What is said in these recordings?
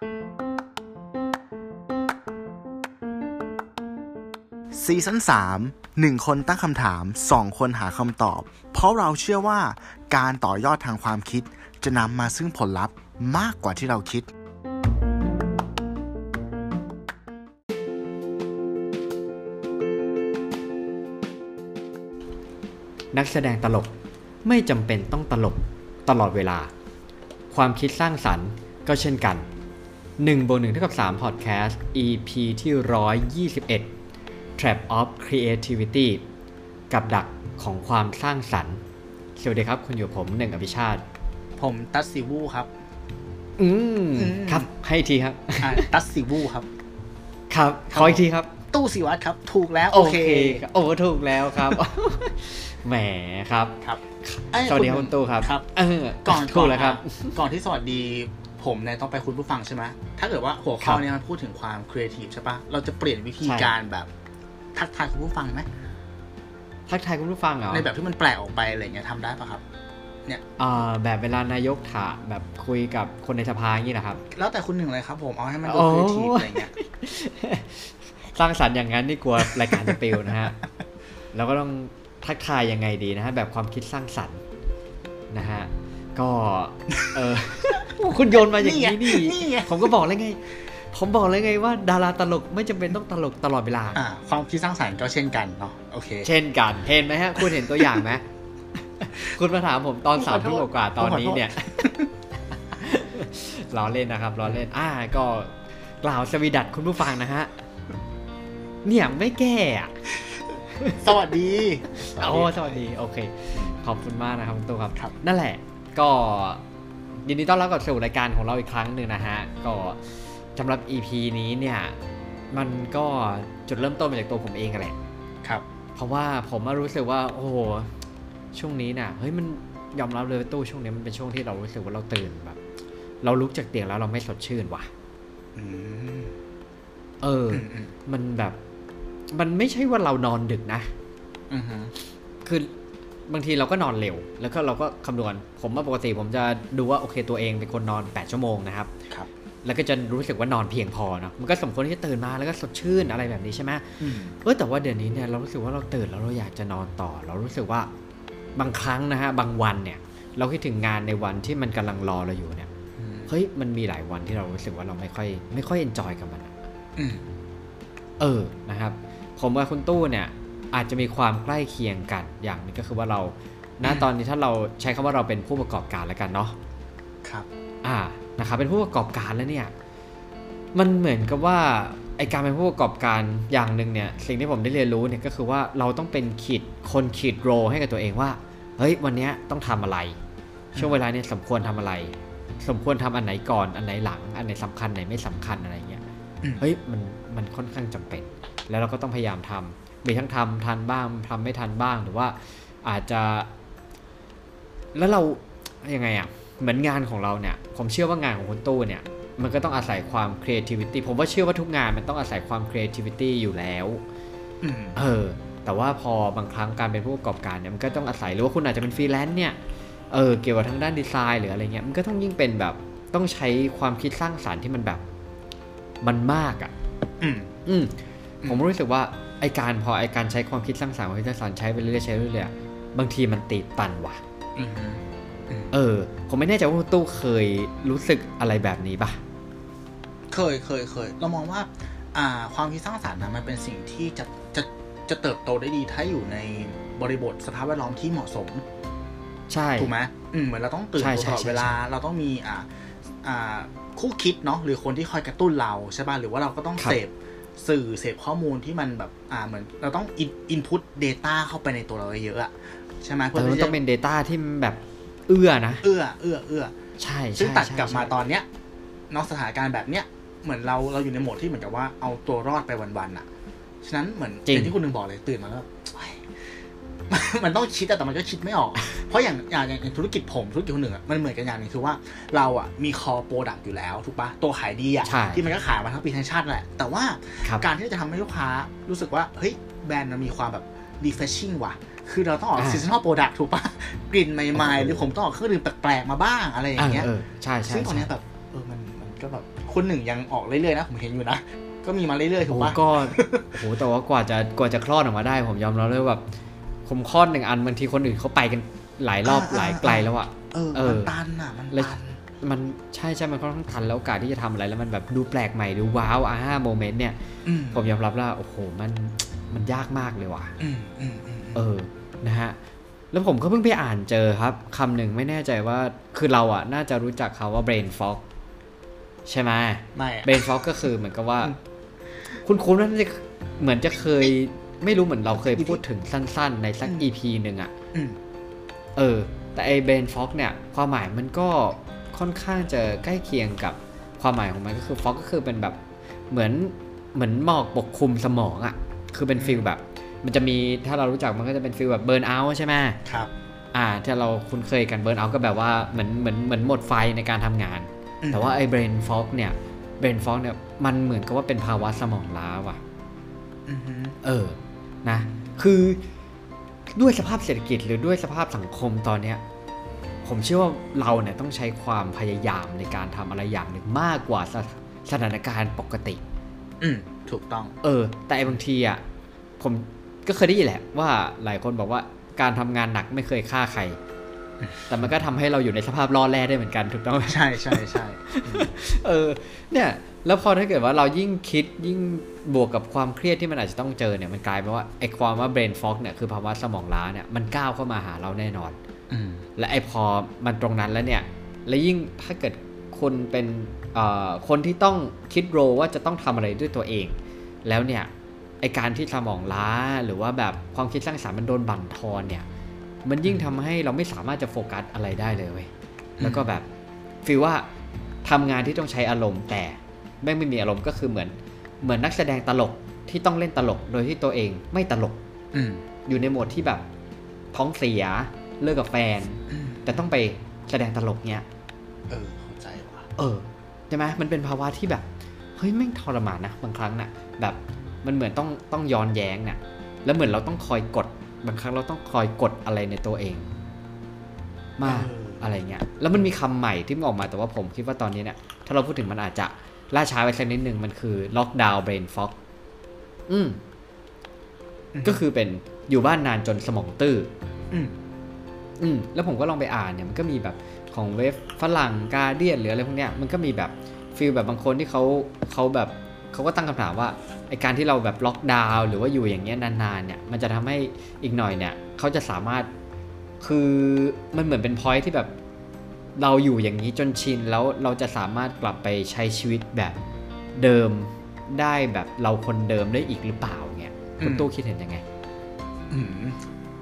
ซีซั่น3 1 คนตั้งคำถาม 2 คนหาคำตอบ เพราะเราเชื่อว่าการต่อยอดทางความคิด จะนำมาซึ่งผลลัพธ์มากกว่าที่เราคิด นักแสดงตลกไม่จำเป็นต้องตลกตลอดเวลา ความคิดสร้างสรรค์ก็เช่นกัน 1บวก1เท่ากับ3 Podcast EP ที่ 121 Trap of Creativity กับดักของความสร้างสรรค์สวัสดีครับ คุณอยู่ผมหนึ่งอภิชาติ ผมตัสซิวูครับ อืมอืมครับให้อีกทีครับอ่าตัสซิวูครับครับ ครับขออีกทีครับ ตู้สิวัตรครับ ถูกแล้ว โอเคครับโอ้ถูกแล้วครับแหมครับครับเอ้ยสวัสดีครับคุณตู้ครับครับ เออก่อนถูกแล้วครับอะก่อนที่สวัสดี ผมเนี่ยต้องไปคุณผู้ฟังใช่ไหมถ้าเกิดว่าหัวข้อครับเนี่ยมันพูดถึงความครีเอทีฟใช่ปะเราจะเปลี่ยนวิธีใช่การแบบทักทายคุณผู้ฟังไหมทักทายคุณผู้ฟังเหรอในแบบที่มันแปลกออกไปอะไรเงี้ยทำได้ปะครับอ่าแบบเวลานายกถามแบบคุยกับคนในสภาอย่างนี้นะครับ แล้วแต่คุณหนึ่งเลยครับ ผมเอาให้มันดูโอ้ครีเอทีฟอะไรเงี้ยสร้างสรรค์อย่างนั้นนี่กลัวรายการจะปิวนะฮะเราก็ต้องทักทายยังไงดีนะฮะแบบความคิดสร้างสรรค์นะฮะก็เออ คุณโยนมาอย่างนี้นี่นี่ไงผมก็บอกแล้วไง ผมบอกแล้วไงว่า ดาราตลกไม่จำเป็นต้องตลกตลอดเวลาอ่าความคิดสร้างสรรค์ก็เช่นกันเนาะโอเค เช่นกันเห็นไหมฮะ คุณเห็นตัวอย่างไหมคุณมาถามผมตอนผมขสาอมโทษทุ่มกว่าๆตอนนี้ผมขอโทษเนี่ยล้อเล่นนะครับล้อเล่น อ่าก็กล่าวสวีดัตคุณผู้ฟังนะฮะเนี่ยไม่แก้อะสวัสดีโอ้สวัสดี โอเค ขอบคุณมากนะครับคุณตู้ครับครับ นั่นแหละ ก็ ยินดีต้อนรับกับสู่รายการของเราอีกครั้งหนึ่งนะฮะ ก็สำหรับ EP นี้เนี่ย มันก็จุดเริ่มต้นมาจากตัวผมเองกันแหละ ครับ เพราะว่าผมมารู้สึกว่า โอ้โห ช่วงนี้น่ะ เฮ้ย มันยอมรับเลยว่าตู้ช่วงนี้มันเป็นช่วงที่เรารู้สึกว่าเราตื่นแบบ เราลุกจากเตียงแล้วเราไม่สดชื่นว่ะอืมเอออืมอืมมันแบบ มันไม่ใช่ว่าเรานอนดึกนะอืมฮึคือ บางทีเราก็นอนเร็ว แล้วก็เราก็คำนวณ ผมว่าปกติผมจะดูว่าโอเคตัวเองเป็นคนนอน 8 ชั่วโมงนะครับครับ แล้วก็จะรู้สึกว่านอนเพียงพอเนอะมันก็สมควรที่จะตื่นมาแล้วก็สดชื่นอะไรแบบนี้ใช่ไหมอืมเออแต่ว่าเดี๋ยวนี้เนี่ยเรารู้สึกว่าเราตื่นแล้วเราอยากจะนอนต่อ เรารู้สึกว่าบางครั้งนะฮะบางวันเนี่ย เราคิดถึงงานในวันที่มันกำลังรอเราอยู่เนี่ยอืมเฮ้ยมันมีหลายวันที่เรารู้สึกว่าเราไม่ค่อย ไม่ค่อยเอนจอยกับมันอะอืมเออนะครับ ผมกับคุณตู้เนี่ย อาจจะมีความใกล้เคียงกันอย่างหนึงก็คือว่าเราณตอนนี้ถ้าเราใช้คำว่าเราเป็นผู้ประกอบการแล้วกันเนาะครับ อ่านะครับเป็นผู้ประกอบการแล้วเนี่ย มันเหมือนกับว่าไอการเป็นผู้ประกอบการอย่างหนึ่งเนี่ยสิ่งที่ผมได้เรียนรู้เนี่ยก็คือว่าเราต้องเป็นขีดคนขีดโรให้กับตัวเองว่าเฮ้ยวันเนี้ยต้องทำอะไร ช่วงเวลาเนี่ยสมควรทำอะไร สมควรทำอันไหนก่อนอันไหนหลัง อันไหนสำคัญอันไหนไม่สำคัญอะไรเงี้ยอืมเฮ้ยมันมันค่อนข้างจำเป็น แล้วเราก็ต้องพยายามทำ มีทั้งทำทันบ้างทำไม่ทันบ้างหรือว่าอาจจะ แล้วเรายังไงอะ่ะเหมือนงานของเราเนี่ย ผมเชื่อว่างานของคุณตู้เนี่ย มันก็ต้องอาศัยความ creativity ผมว่าเชื่อว่าทุกงานมันต้องอาศัยความ creativity อยู่แล้วอืมเออ แต่ว่าพอบางครั้งการเป็นผู้ประกอบการเนี่ยมันก็ต้องอาศัยหรือว่าคุณอาจจะเป็นฟรีแลนซ์เนี่ยเออเกี่ยวกับทางด้านดีไซน์หรืออะไรเงี้ยมันก็ต้องยิ่งเป็นแบบต้องใช้ความคิดสร้างสารรค์ที่มันแบบ มันมากอะ่ะ อืมอืมอืมผมรู้สึกว่า ไอการพอไอการใช้ความคิดสร้างสรรค์ความคิดสร้างสรรค์ใช้ไปเรื่อยๆใช้เรื่อยๆอะบางทีมันติดตันว่ะอืมเออ ผมไม่แน่ใจว่าคุณตู้เคยรู้สึกอะไรแบบนี้ปะเคยเคยเคย เรามองว่า อ่า ความคิดสร้างสรรค์นะมันเป็นสิ่งที่จะจะจะเติบโตได้ดีถ้าอยู่ในบริบทสภาพแวดล้อมที่เหมาะสม ใช่ถูกไหมอืมเหมือนเราต้องตื่นใช่ตัวใช่ตลอดใช่เวลาเราต้องมีอ่า อ่าคู่คิดเนาะหรือคนที่คอยกระตุ้นเราใช่ป่ะหรือว่าเราก็ต้องเสพ สื่อเสพข้อมูลที่มันแบบอ่าเหมือนเราต้องอินพุตเดต้าเข้าไปในตัวเราเยอะๆอะใช่ไหมแต่มันที่ต้จะองเป็น Data ที่มันแบบเอื้อนะ เอื้อเอื้อเอื้อใช่ซึ่งใช่ตัดใช่กลับมาใช่ตอนเนี้ยเนอกสถานการณ์แบบเนี้ยเหมือนเราเราอยู่ในโหมดที่เหมือนกับว่าเอาตัวรอดไปวันๆอะฉะนั้นเหมือนอย่างที่คุณหนึ่งบอกเลยตื่นมาแล้วโอ๊ย มันต้องคิดอะแต่มันก็คิดไม่ออก เพราะอย่างอย่างอย่างอย่างธุรกิจผมธุรกิจคุณหนึ่งอะมันเหมือนกันอย่างหนึ่งคือว่าเราอะมี core product อยู่แล้วถูกปะตัวขายดีอะใช่ที่มันก็ขายมาทั้งปีทั้งชาติแหละ แต่ว่าครับการที่จะทำให้ลูกค้ารู้สึกว่าเฮ้ยแบรนด์มันมีความแบบ refreshing ว่ะ คือเราต้องออกอ่า seasonal product ถูกปะกลิ่นใหม่ๆ หรือผมต้องออกเครื่องดื่มแปลกๆมาบ้างอะไรอย่างเงี้ยเออเออใช่ใช่ซึ่งตอนใช่เนี้ยแบบเออมันมันก็แบบคุณหนึ่งยังออกเรื่อยๆนะผมเห็นอยู่นะก็มีมาเรื่อยๆถูกโอ้ปะก็โหแต่ว่ากว่าจะกว่าจะคลอดออกมาได้ ผมยอมรับเลยว่าแบบ ผมคลอดหนึ่งอันบางทีคนอื่นเขาไปกันหลายรอบหลายไกลแล้วอะเออเออมันตันอะมันแล้วตันมันใช่ใช่มันค่อนข้างทันแล้วโอกาสที่จะทำอะไรแล้วมันแบบดูแปลกใหม่ดูว้าวอาห้าโมเมนต์เนี่ยอืมผมยอมรับว่าโอ้โหมันมันยากมากเลยว่ะอืมอืมอืมเออนะฮะแล้วผมก็เพิ่งไปอ่านเจอครับคำหนึ่งไม่แน่ใจว่าคือเราอะ น่าจะรู้จักเขาว่า brain fog ใช่ไหมไม่อะ brain fog ก็คือเหมือนกับว่า คุณคุ้นๆว่าน่าจะเหมือนจะเคย ไม่รู้เหมือนเราเคยพูดถึงสั้น ๆ ในสัก EP หนึ่งอะอืมเออ แต่ไอ้ brain fog เนี่ย ความหมายมันก็ค่อนข้างจะใกล้เคียงกับความหมายของมันก็คือ fog ก็คือเป็นแบบเหมือนเหมือนหมอกปกคลุมสมองอะคือเป็น feel แบบ มันจะมีถ้าเรารู้จักมันก็จะเป็น feel แบบ burnout ใช่ไหมครับ อ่าที่เราคุ้นเคยกัน burnout ก็แบบว่าเหมือนเหมือนเหมือนหมดไฟในการทำงานอืมแต่ว่าไอ้ brain fog เนี่ย brain fog เนี่ยมันเหมือนกับว่าเป็นภาวะสมองล้าว่ะอือฮึเออ นะคือด้วยสภาพเศรษฐกิจหรือด้วยสภาพสังคมตอนเนี้ยผมเชื่อว่าเราเนี่ยต้องใช้ความพยายามในการทำอะไรอย่างหนึ่งมากกว่าสสถานการณ์ปกติ อืมถูกต้อง เออ แต่ไอ้บางทีอะผมก็เคยได้ยินแหละว่าหลายคนบอกว่าการทำงานหนักไม่เคยฆ่าใคร แต่มันก็ทำให้เราอยู่ในสภาพล่อแร่ได้เหมือนกันถูกต้องไหมใช่ใช่ใช่อืมเออ เนี่ย แล้วพอถ้าเกิดว่าเรายิ่งคิดยิ่งบวกกับความเครียดที่มันอาจจะต้องเจอเนี่ยมันกลายเป็นว่าไอ้ความว่า brain fog เนี่ยคือภาวะสมองล้าเนี่ยมันก้าวเข้ามาหาเราแน่นอนอืมและไอ้พอมันตรงนั้นแล้วเนี่ย และยิ่งถ้าเกิดคนเป็นเอ่อคนที่ต้องคิดโรลว่าจะต้องทำอะไรด้วยตัวเอง แล้วเนี่ยไอการที่สมองล้าหรือว่าแบบความคิดสร้างสรรค์มันโดนบั่นทอนเนี่ย มันยิ่งทำให้เราไม่สามารถจะโฟกัสอะไรได้เลยเว้ยแล้วก็แบบฟีลว่าทำงานที่ต้องใช้อารมณ์แต่ แม่งไม่มีอารมณ์ก็คือเหมือน เหมือนนักแสดงตลกที่ต้องเล่นตลกโดยที่ตัวเองไม่ตลกอืมอยู่ในโหมดที่แบบ ท้องเสียเลิกกับแฟนอืมแต่ต้องไปแสดงตลกเนี้ย เออเข้าใจว่ะเออใช่ไหมมันเป็นภาวะที่แบบเฮ้ยแม่งทรมานนะบางครั้งน่ะ แบบมันเหมือนต้องต้องย้อนแย้งน่ะ แล้วเหมือนเราต้องคอยกด บางครั้งเราต้องคอยกดอะไรในตัวเอง มากเออออะไรเงี้ยแล้วมันมีคำใหม่ที่มันออกมาแต่ว่าผมคิดว่าตอนนี้เนี่ยถ้าเราพูดถึงมันอาจจะ ล่าช้าไปสักนิดหนึ่งมันคือล็อกดาวน์เบรนฟ็อกอืมก็คือเป็นอยู่บ้านนานจนสมองตื้ออืมอืมแล้วผมก็ลองไปอ่านเนี่ยมันก็มีแบบของเว็บฝรั่งกาเดียนหรืออะไรพวกเนี้ยมันก็มีแบบฟีลแบบบางคนที่เขาเขาแบบเขาก็ตั้งคำถามว่าไอการที่เราแบบล็อกดาวน์หรือว่าอยู่อย่างเงี้ยนานๆเนี่ยมันจะทำให้อีกหน่อยเนี่ยเขาจะสามารถคือมันเหมือนเป็นพอยที่แบบ เราอยู่อย่างนี้จนชินแล้วเราจะสามารถกลับไปใช้ชีวิตแบบเดิมได้แบบเราคนเดิมได้อีกหรือเปล่าเงี้ยคุณอืมตู้คิดเห็นยังไงอืม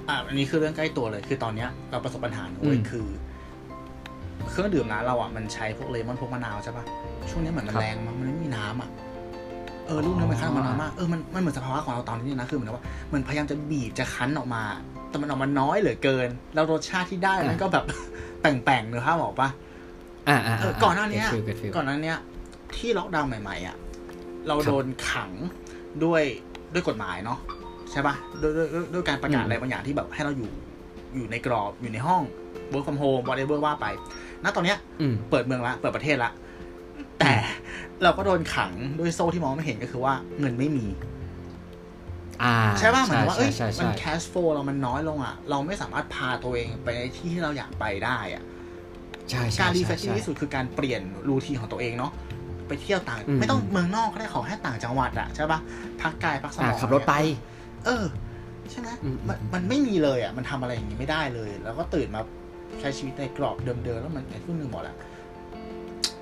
อะอันนี้คือเรื่องใกล้ตัวเลย คือตอนเนี้ยเราประสบปัญหาหนึ่งเว้ยอืมคือ เครื่องดื่มร้านเราอะมันใช้พวกเลมอนพวกมะนาวใช่ปะช่วงนี้เหมือนมันครับแรงมั้งมันไม่มีน้ำอะเออลูกเนื้อมันคั้นออกมาน้อยมากเออมันมันเหมือนสภาวะของเราตอนนี้นะคือเหมือนว่ามันพยายามจะบีบจะคั้นออกมา แต่มันออกมาน้อยเหลือเกิน แล้วรสชาติที่ได้มันก็แบบ แป่งๆเนื้อข้าวบอกปะอ่าอ่าเออก่อนหน้าเนี้ย feel feel ก่อนหน้าเนี้ยที่ล็อกดาวน์ใหม่ ๆ อะ เราครับโดนขังด้วยด้วยกฎหมายเนาะใช่ปะด้วยด้วยด้วยด้วยการประกาศอืมอะไรบางอย่างที่แบบให้เราอยู่อยู่ในกรอบอยู่ในห้อง work from home whatever ว่าไป ณ ตอนเนี้ยอืมเปิดเมืองละ เปิดประเทศละ แต่เราก็โดนขังด้วยโซ่ที่มองไม่เห็นก็คือว่าเงินไม่มีอ่า ใช่ป่ะเหมือนว่าเอ้ยใช่ใช่มันใช่ cash flow เรามันน้อยลงอะ เราไม่สามารถพาตัวเองไปในที่ที่เราอยากไปได้อะใช่ใช่การรีใช่เฟรชที่ใช่ดีที่สุดคือการเปลี่ยนรูทีนของตัวเองเนาะไปเที่ยวต่างอืมไม่ต้องเมืองนอกก็ได้ขอแค่ต่างจังหวัดอะใช่ปะพักกายพักสมอ่าองขับรถไป เออใช่ไหมอืมมันมันไม่มีเลยอะมันทำอะไรอย่างงี้ไม่ได้เลย แล้วก็ตื่นมาใช้ชีวิตในกรอบเดิมๆแล้วมันไอ้ที่หนึ่งบอกแหละ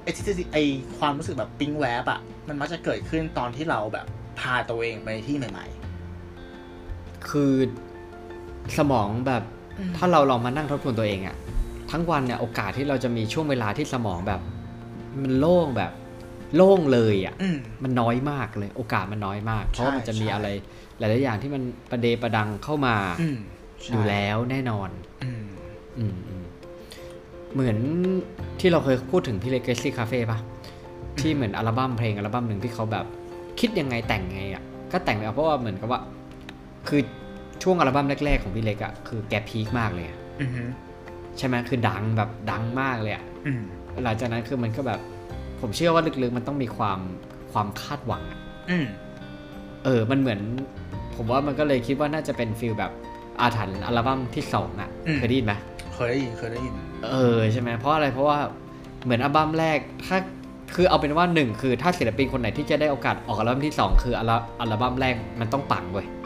ไอ้ที่ไอ้ความรู้สึกแบบปิ๊งแวบอะมันมักจะเกิดขึ้นตอนที่เราแบบพาตัวเองไปที่ใหม่ คือสมองแบบอืมถ้าเราลองมานั่งทบทวนตัวเองอะทั้งวันเนี่ยโอกาสที่เราจะมีช่วงเวลาที่สมองแบบ มันโล่งแบบ โล่งเลยอะๆอืมมันน้อยมากเลย โอกาสมันน้อยมาก เพราะว่ามันจะมีใช่อะไร หลาย ๆ อย่างที่มันประเดประดังเข้ามาอืมใช่อยู่แล้วแน่นอนอืมอืมอืมเหมือนที่เราเคยพูดถึงพี่เล็กเกซี่คาเฟ่ปะที่เหมือนอัลบั้มเพลงอัลบั้มหนึ่งที่เขาแบบ คิดยังไงแต่งไงอะก็แต่งไปเอาเพราะว่าเหมือนกับว่า คือช่วงอัลบั้มแรก ๆ ของพี่เล็กอะคือแกพีคมากเลยอะอืมฮึใช่ไหมคือดังแบบดังมากเลยอะอืมหลังจากนั้นคือมันก็แบบผมเชื่อว่าลึกๆมันต้องมีความความคาดหวังอะอืมเออ มันเหมือน ผมว่ามันก็เลยคิดว่าน่าจะเป็น feel แบบอาถรรพ์อัลบั้มที่สองอะอืมเคยได้ยินไหมเคยได้ยินเคยได้ยิน เออใช่ไหมเพราะอะไรเพราะว่าเหมือนอัลบั้มแรกถ้าคือเอาเป็นว่าหนึ่งคือถ้าศิลปินคนไหนที่จะได้โอกาสออกอัลบั้มที่สองคืออัลอัลบั้มแรกมันต้องปังเว้ยอืม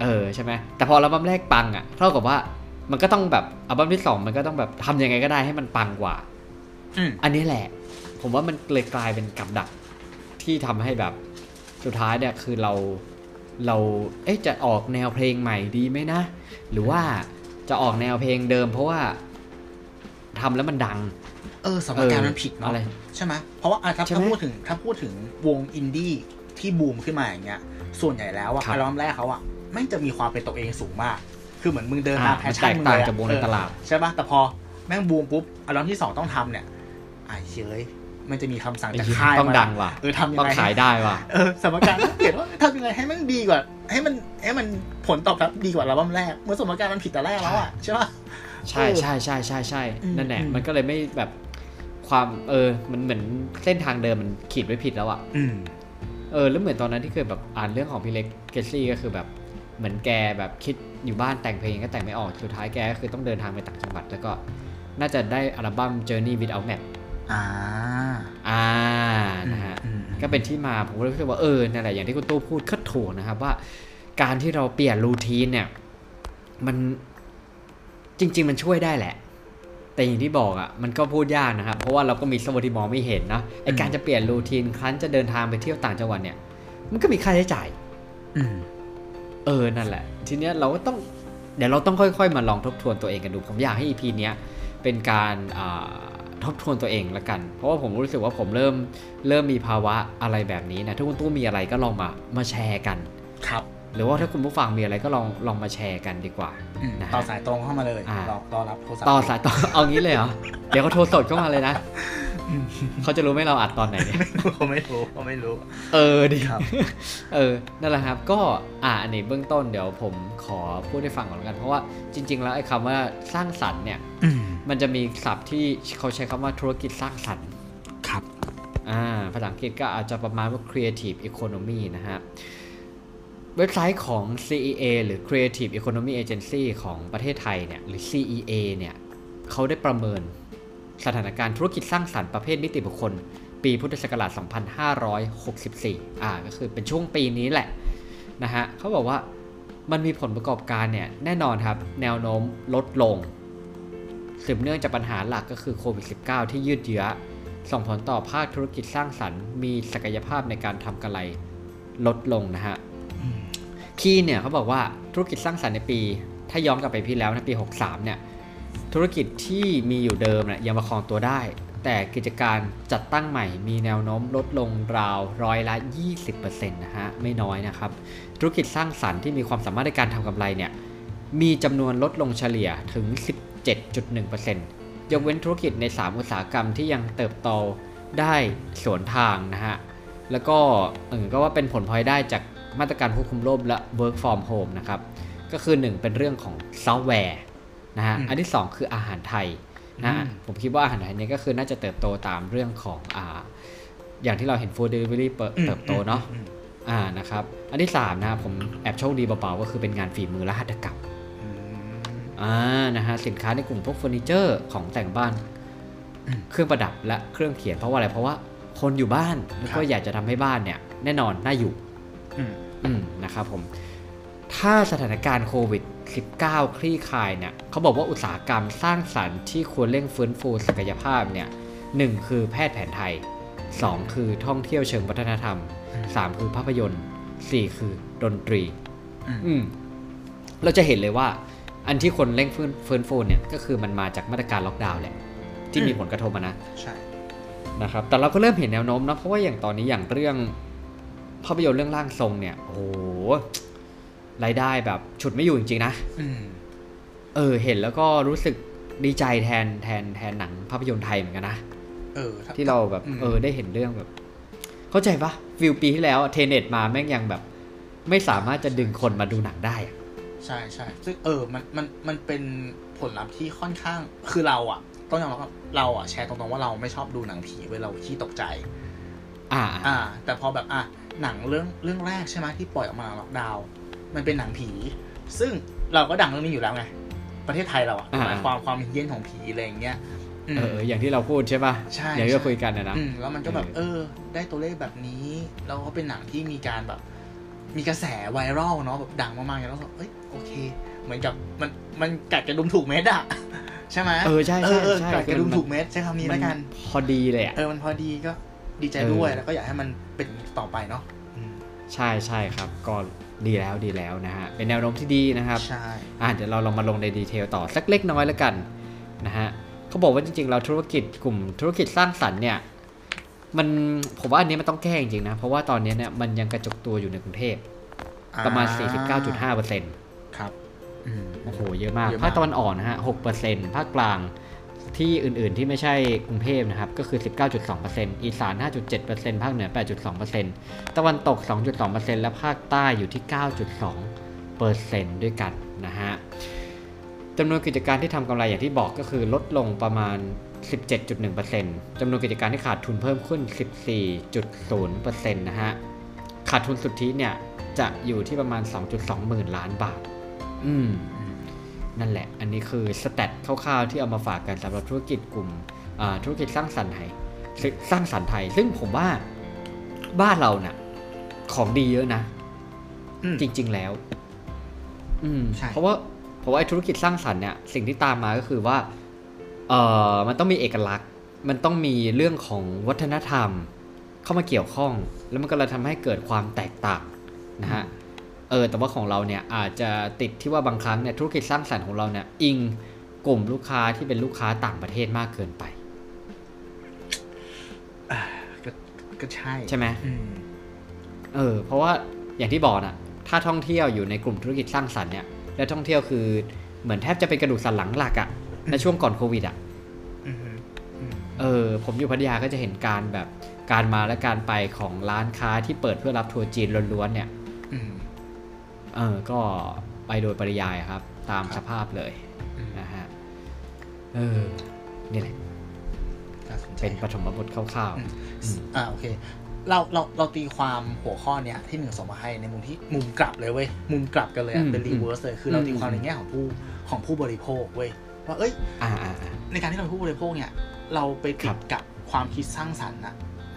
เออใช่ไหมแต่พออัลบั้มแรกปังอะเท่ากับว่ามันก็ต้องแบบอัลบั้มที่สองมันก็ต้องแบบทำยังไงก็ได้ให้มันปังกว่าอืมอันนี้แหละ ผมว่ามันเลยกลายเป็นกับดักที่ทำให้แบบสุดท้ายเนี่ยคือเราเราเอ๊ะจะออกแนวเพลงใหม่ดีไหมนะ หรือว่าจะออกแนวเพลงเดิม เพราะว่าทำแล้วมันดัง เออสมการมันผิดเนาะอะไรใช่ไหมเพราะว่าอะถ้าใช่ไหมถ้าพูดถึงถ้าพูดถึงวงอินดี้ที่บูมขึ้นมาอย่างเงี้ย ส่วนใหญ่แล้วอะครับอัลบั้มแรกเขาอะไม่จะมีความเป็นตัวเองสูงมาก คือเหมือนมึงเดินตามอ่า passion มันมึงแตกต่างเลยอะจากวงในเออตลาดใช่ปะแต่พอแม่งบูมปุ๊บอัลบั้มที่สองต้องทำเนี่ยไอ้เฉยมันจะมีคำสั่งไอ้จากเหี้ยค่ายต้องมาดังว่ะเออทำยังต้องไงขายได้ว่ะเออสมการต้องเปลี่ยนว่าทำยังไงให้แม่งดีกว่า ให้มันให้มันผลตอบรับดีกว่าอัลบั้มแรกเมื่อสมการมันผิดแต่แรกแล้วอะใช่ปะใช่ใช่ใช่ใช่ใช่อืมนั่นแหละอืมมันก็เลยไม่แบบความเออ มันเหมือนเส้นทางเดิมมันขีดไว้ผิดแล้วอะอืม เออแล้วเหมือนตอนนั้นที่เคยแบบอ่านเรื่องของพี่เล็กเกสซี่ก็คือแบบเหมือนแกแบบคิดอยู่บ้านแต่งเพลงก็แต่งไม่ออกสุดท้ายแกก็คือต้องเดินทางไปต่างจังหวัดแล้วก็น่าจะได้อัลบั้ม Journey Without Map อ่าอ่านะฮะอืมก็เป็นที่มาผมก็เลยรู้สึกว่าเออนั่นแหละอย่างที่คุณตู้พูดก็ถูกนะครับว่า การที่เราเปลี่ยนรูทีนเนี่ย มันจริง ๆ มันช่วยได้แหละ แต่อย่างที่บอกอะ่ะมันก็พูดยากนะครับ เพราะว่าเราก็มีสวัสดิมองไม่เห็นนะไอการจะเปลี่ยนรูทีนครั้นจะเดินทางไปเที่ยวต่างจังหวัดเนี่ย มันก็มีค่าใช้จ่ายอืมเออนั่นแหละ ทีเนี้ยเราก็ต้องเดี๋ยวเราต้องค่อยๆ มาลองทบทวนตัวเองกันดู ผมอยากให้ EP เนี้ยเป็นการอ่าทบทวนตัวเองละกัน เพราะว่าผมรู้สึกว่าผมเริ่มเริ่มมีภาวะอะไรแบบนี้นะถ้าคุณตู้มีอะไรก็ลองมามาแชร์กันครับ หรือว่าถ้าคุณผู้ฟังมีอะไรก็ลองลองมาแชร์กันดีกว่าอืมนะฮะต่อสายตรงเข้ามาเลยอ่ารอรอรับโทรศัพท์ต่อสายต่อเอางี้เลยเหรอเดี๋ยวเขาโทรสดเข้ามาเลยนะเขาจะรู้ไหมเราอัดตอนไหนเนี่ยเขาไม่รู้เขาไม่รู้ เออดีครับ เออนั่นแหละครับ ก็อ่าอันนี้เบื้องต้นเดี๋ยวผมขอพูดให้ฟังก่อนแล้วกัน เพราะว่าจริง ๆ แล้วไอ้คำว่าสร้างสรรค์เนี่ยอืมมันจะมีศัพท์ที่เขาใช้คำว่าธุรกิจสร้างสรรค์ครับอ่าภาษาอังกฤษก็อาจจะประมาณว่า creative economy นะฮะ เว็บไซต์ของ CEA หรือ Creative Economy Agency ของประเทศไทยเนี่ยหรือ CEA เนี่ยเขาได้ประเมินสถานการณ์ธุรกิจสร้างสรรค์ประเภทนิติบุคคล ปีพุทธศักราช 2564 อ่าก็คือเป็นช่วงปีนี้แหละนะฮะเขาบอกว่ามันมีผลประกอบการเนี่ยแน่นอนครับ แนวโน้มลดลง สืบเนื่องจากปัญหาหลักก็คือโควิด -19 ที่ยืดเยื้อ ส่งผลต่อภาคธุรกิจสร้างสรรค์ มีศักยภาพในการทำกำไรลดลงนะฮะ คีย์เนี่ยเขาบอกว่าธุรกิจสร้างสรรค์ในปี ถ้าย้อนกลับไปพี่แล้วในปี 63 เนี่ยธุรกิจที่มีอยู่เดิมเนี่ยยังประคองตัวได้ แต่กิจการจัดตั้งใหม่มีแนวโน้มลดลงราวร้อยละ 20%นะฮะไม่น้อยนะครับ ธุรกิจสร้างสรรค์ที่มีความสามารถในการทำกำไรเนี่ยมีจำนวนลดลงเฉลี่ยถึง 17.1%ยกเว้นธุรกิจใน 3 อุตสาหกรรมที่ยังเติบโตได้สวนทางนะฮะแล้วก็เออก็ว่าเป็นผลพลอยได้จาก มาตรการควบคุมโรคและ work from home นะครับ ก็คือ 1 เป็นเรื่องของซอฟต์แวร์นะฮะอืมอันที่ 2 คืออาหารไทยนะฮะอืมผมคิดว่าอาหารไทยเนี่ยก็คือน่าจะเติบโตตามเรื่องของอ่าอย่างที่เราเห็น food delivery เปิดเติบโตเนาะอืมอ่านะครับ อันที่3นะครับผมแอบโชคดีเบาๆก็คือเป็นงานฝีมือและหัตถกรรมอืมอ่านะฮะสินค้าในกลุ่มพวกเฟอร์นิเจอร์ของแต่งบ้านอืมเครื่องประดับและเครื่องเขียนเพราะว่าอะไรเพราะว่าคนอยู่บ้านแล้วก็ครับอยากจะทำให้บ้านเนี่ย แน่นอนน่าอยู่อืมอืม นะครับผม ถ้าสถานการณ์โควิด 19 คลี่คลายเนี่ยเขาบอกว่าอุตสาหกรรมสร้างสรรค์ที่ควรเร่งฟื้นฟูศักยภาพเนี่ยหนึ่งคือแพทย์แผนไทย 2 คือท่องเที่ยวเชิงวัฒนธรรม 3 คือภาพยนตร์ 4 คือดนตรี อืมอืมเราจะเห็นเลยว่า อันที่คนเร่งฟื้นฟื้นฟูเนี่ยก็คือมันมาจากมาตรการล็อกดาวน์แหละ ที่มีผลกระทบอะนะใช่นะครับ แต่เราก็เริ่มเห็นแนวโน้มนะเพราะว่าอย่างตอนนี้อย่างเรื่อง ภาพยนตร์เรื่องร่างทรงเนี่ย โอ้โหรายได้แบบฉุดไม่อยู่จริงๆนะอืมเออ เห็นแล้วก็รู้สึกดีใจแทนแทนแทนหนังภาพยนตร์ไทยเหมือนกันนะเออถ้ที่เราแบบอืมเออ ได้เห็นเรื่องแบบ เข้าใจปะฟิลปีที่แล้วเทเน็ตมาแม่งยังแบบ ไม่สามารถจะดึงคนมาดูหนังได้อะใช่ใช่ซึ่งเออ มันมันมันเป็นผลลัพธ์ที่ค่อนข้างคือเราอะต้องยอมรับว่าเราอะแชร์ตรงๆว่าเราไม่ชอบดูหนังผีเว้ยเราขี้ตกใจ อ่า อ่า แต่พอแบบอะ หนังเรื่องเรื่องแรกใช่ไหมที่ปล่อยออกมาล็อกดาวน์มันเป็นหนังผี ซึ่งเราก็ดังเรื่องนี้อยู่แล้วไง ประเทศไทยเราอะอ่าหมายความความเฮี้ยนของผีอะไรอย่างเงี้ยอืมเอออย่างที่เราพูดใช่ป่ะใช่อย่างที่เราใช่คุยกันนะนะอืมแล้วมันก็แบบเออเออ ได้ตัวเลขแบบนี้แล้วก็เป็นหนังที่มีการแบบ มีกระแสไวรัลเนาะแบบดังมากๆแล้วก็เอ้ยโอเค เหมือนกับมันมันกัดกระดุมถูกเม็ดอะใช่ไหมเออใช่เอใช่อเออใช่กัดกระดุมมันถูกเม็ดใช้คำนี้แล้วกัน พอดีเลยอะเออมันพอดีก็ ดีใจเออด้วยแล้วก็อยากให้มันเป็นต่อไปเนาะอืมใช่ใช่ครับก็ดีแล้วดีแล้วนะฮะเป็นแนวโน้มที่ดีนะครับใช่อะเดี๋ยวเราลองมาลงในดีเทลต่อสักเล็กน้อยแล้วกันนะฮะเขาบอกว่าจริงๆเราธุรกิจกลุ่มธุรกิจสร้างสรรค์เนี่ยมันผมว่าอันนี้มันต้องแก้จริงๆนะ เพราะว่าตอนนี้เนี่ยมันยังกระจุกตัวอยู่ในกรุงเทพประมาณ 49.5เปอร์เซ็นต์ครับอืมโอ้โหเยอะมากเยอะมาก ภาคตะวันออกนะฮะ6เปอร์เซ็นต์ภาคกลาง ที่อื่นๆที่ไม่ใช่กรุงเทพนะครับ ก็คือ 19.2%อีสาน 5.7%ภาคเหนือ 8.2%ตะวันตก 2.2%และภาคใต้อยู่ที่ 9.2%ด้วยกันนะฮะจำนวนกิจการที่ทำกำไรอย่างที่บอกก็คือลดลงประมาณ 17.1%จำนวนกิจการที่ขาดทุนเพิ่มขึ้น 14.0%นะฮะ ขาดทุนสุทธิเนี่ยจะอยู่ที่ประมาณ 2.2 หมื่นล้านบาท อืม นั่นแหละ อันนี้คือสแตทคร่าวๆที่เอามาฝากกันสำหรับธุรกิจกลุ่มอ่าธุรกิจสร้างสรรค์ไทยซึ่งสร้างสรรค์ไทย ซึ่งผมว่าบ้านเราเนี่ยของดีเยอะนะอืมจริง ๆแล้ว อืมใช่เพราะว่าเพราะว่าไอ้ธุรกิจสร้างสรรค์เนี่ยสิ่งที่ตามมาก็คือว่า เออมันต้องมีเอกลักษณ์ มันต้องมีเรื่องของวัฒนธรรม เข้ามาเกี่ยวข้อง แล้วมันก็เลยทำให้เกิดความแตกต่างนะฮะ เออแต่ว่าของเราเนี่ยอาจจะติดที่ว่าบางครั้งเนี่ยธุรกิจสร้างสรรค์ของเราเนี่ยอิงกลุ่มลูกค้าที่เป็นลูกค้าต่างประเทศมากเกินไปก็ก็ใช่ใช่ไหมอืมเออ เพราะว่าอย่างที่บอกนะถ้าท่องเที่ยวอยู่ในกลุ่มธุรกิจสร้างสรรค์เนี่ยแล้วท่องเที่ยวคือเหมือนแทบจะเป็นกระดูกสันหลังหลักอะในช่วงก่อนโควิดอะอืมอืมเออ ผมอยู่พัทยาก็จะเห็นการแบบการมาและการไปของร้านค้าที่เปิดเพื่อรับทัวร์จีนล้วนๆเนี่ยอืม เออก็ไปโดยปริยายครับ ตามครับสภาพเลยอืมนะฮะเออนี่แหละน่าสนใจเป็นปฐมบทคร่าวอืมๆอืมอ่าโอเคเราเราเราตีความหัวข้อเนี้ยที่หนึ่งส่งมาให้ในมุมที่มุมกลับเลยเว้ยมุมกลับกันเลยอะอืมเป็น reverse เลยคือเราอืมตีความในแง่ของผู้ของผู้บริโภคเว้ยว่าเอ้ยอ่าอ่าอ่าในการที่เราเป็นผู้บริโภคเนี่ย เราไปติครัดบกับความคิดสร้างสรรค์นะ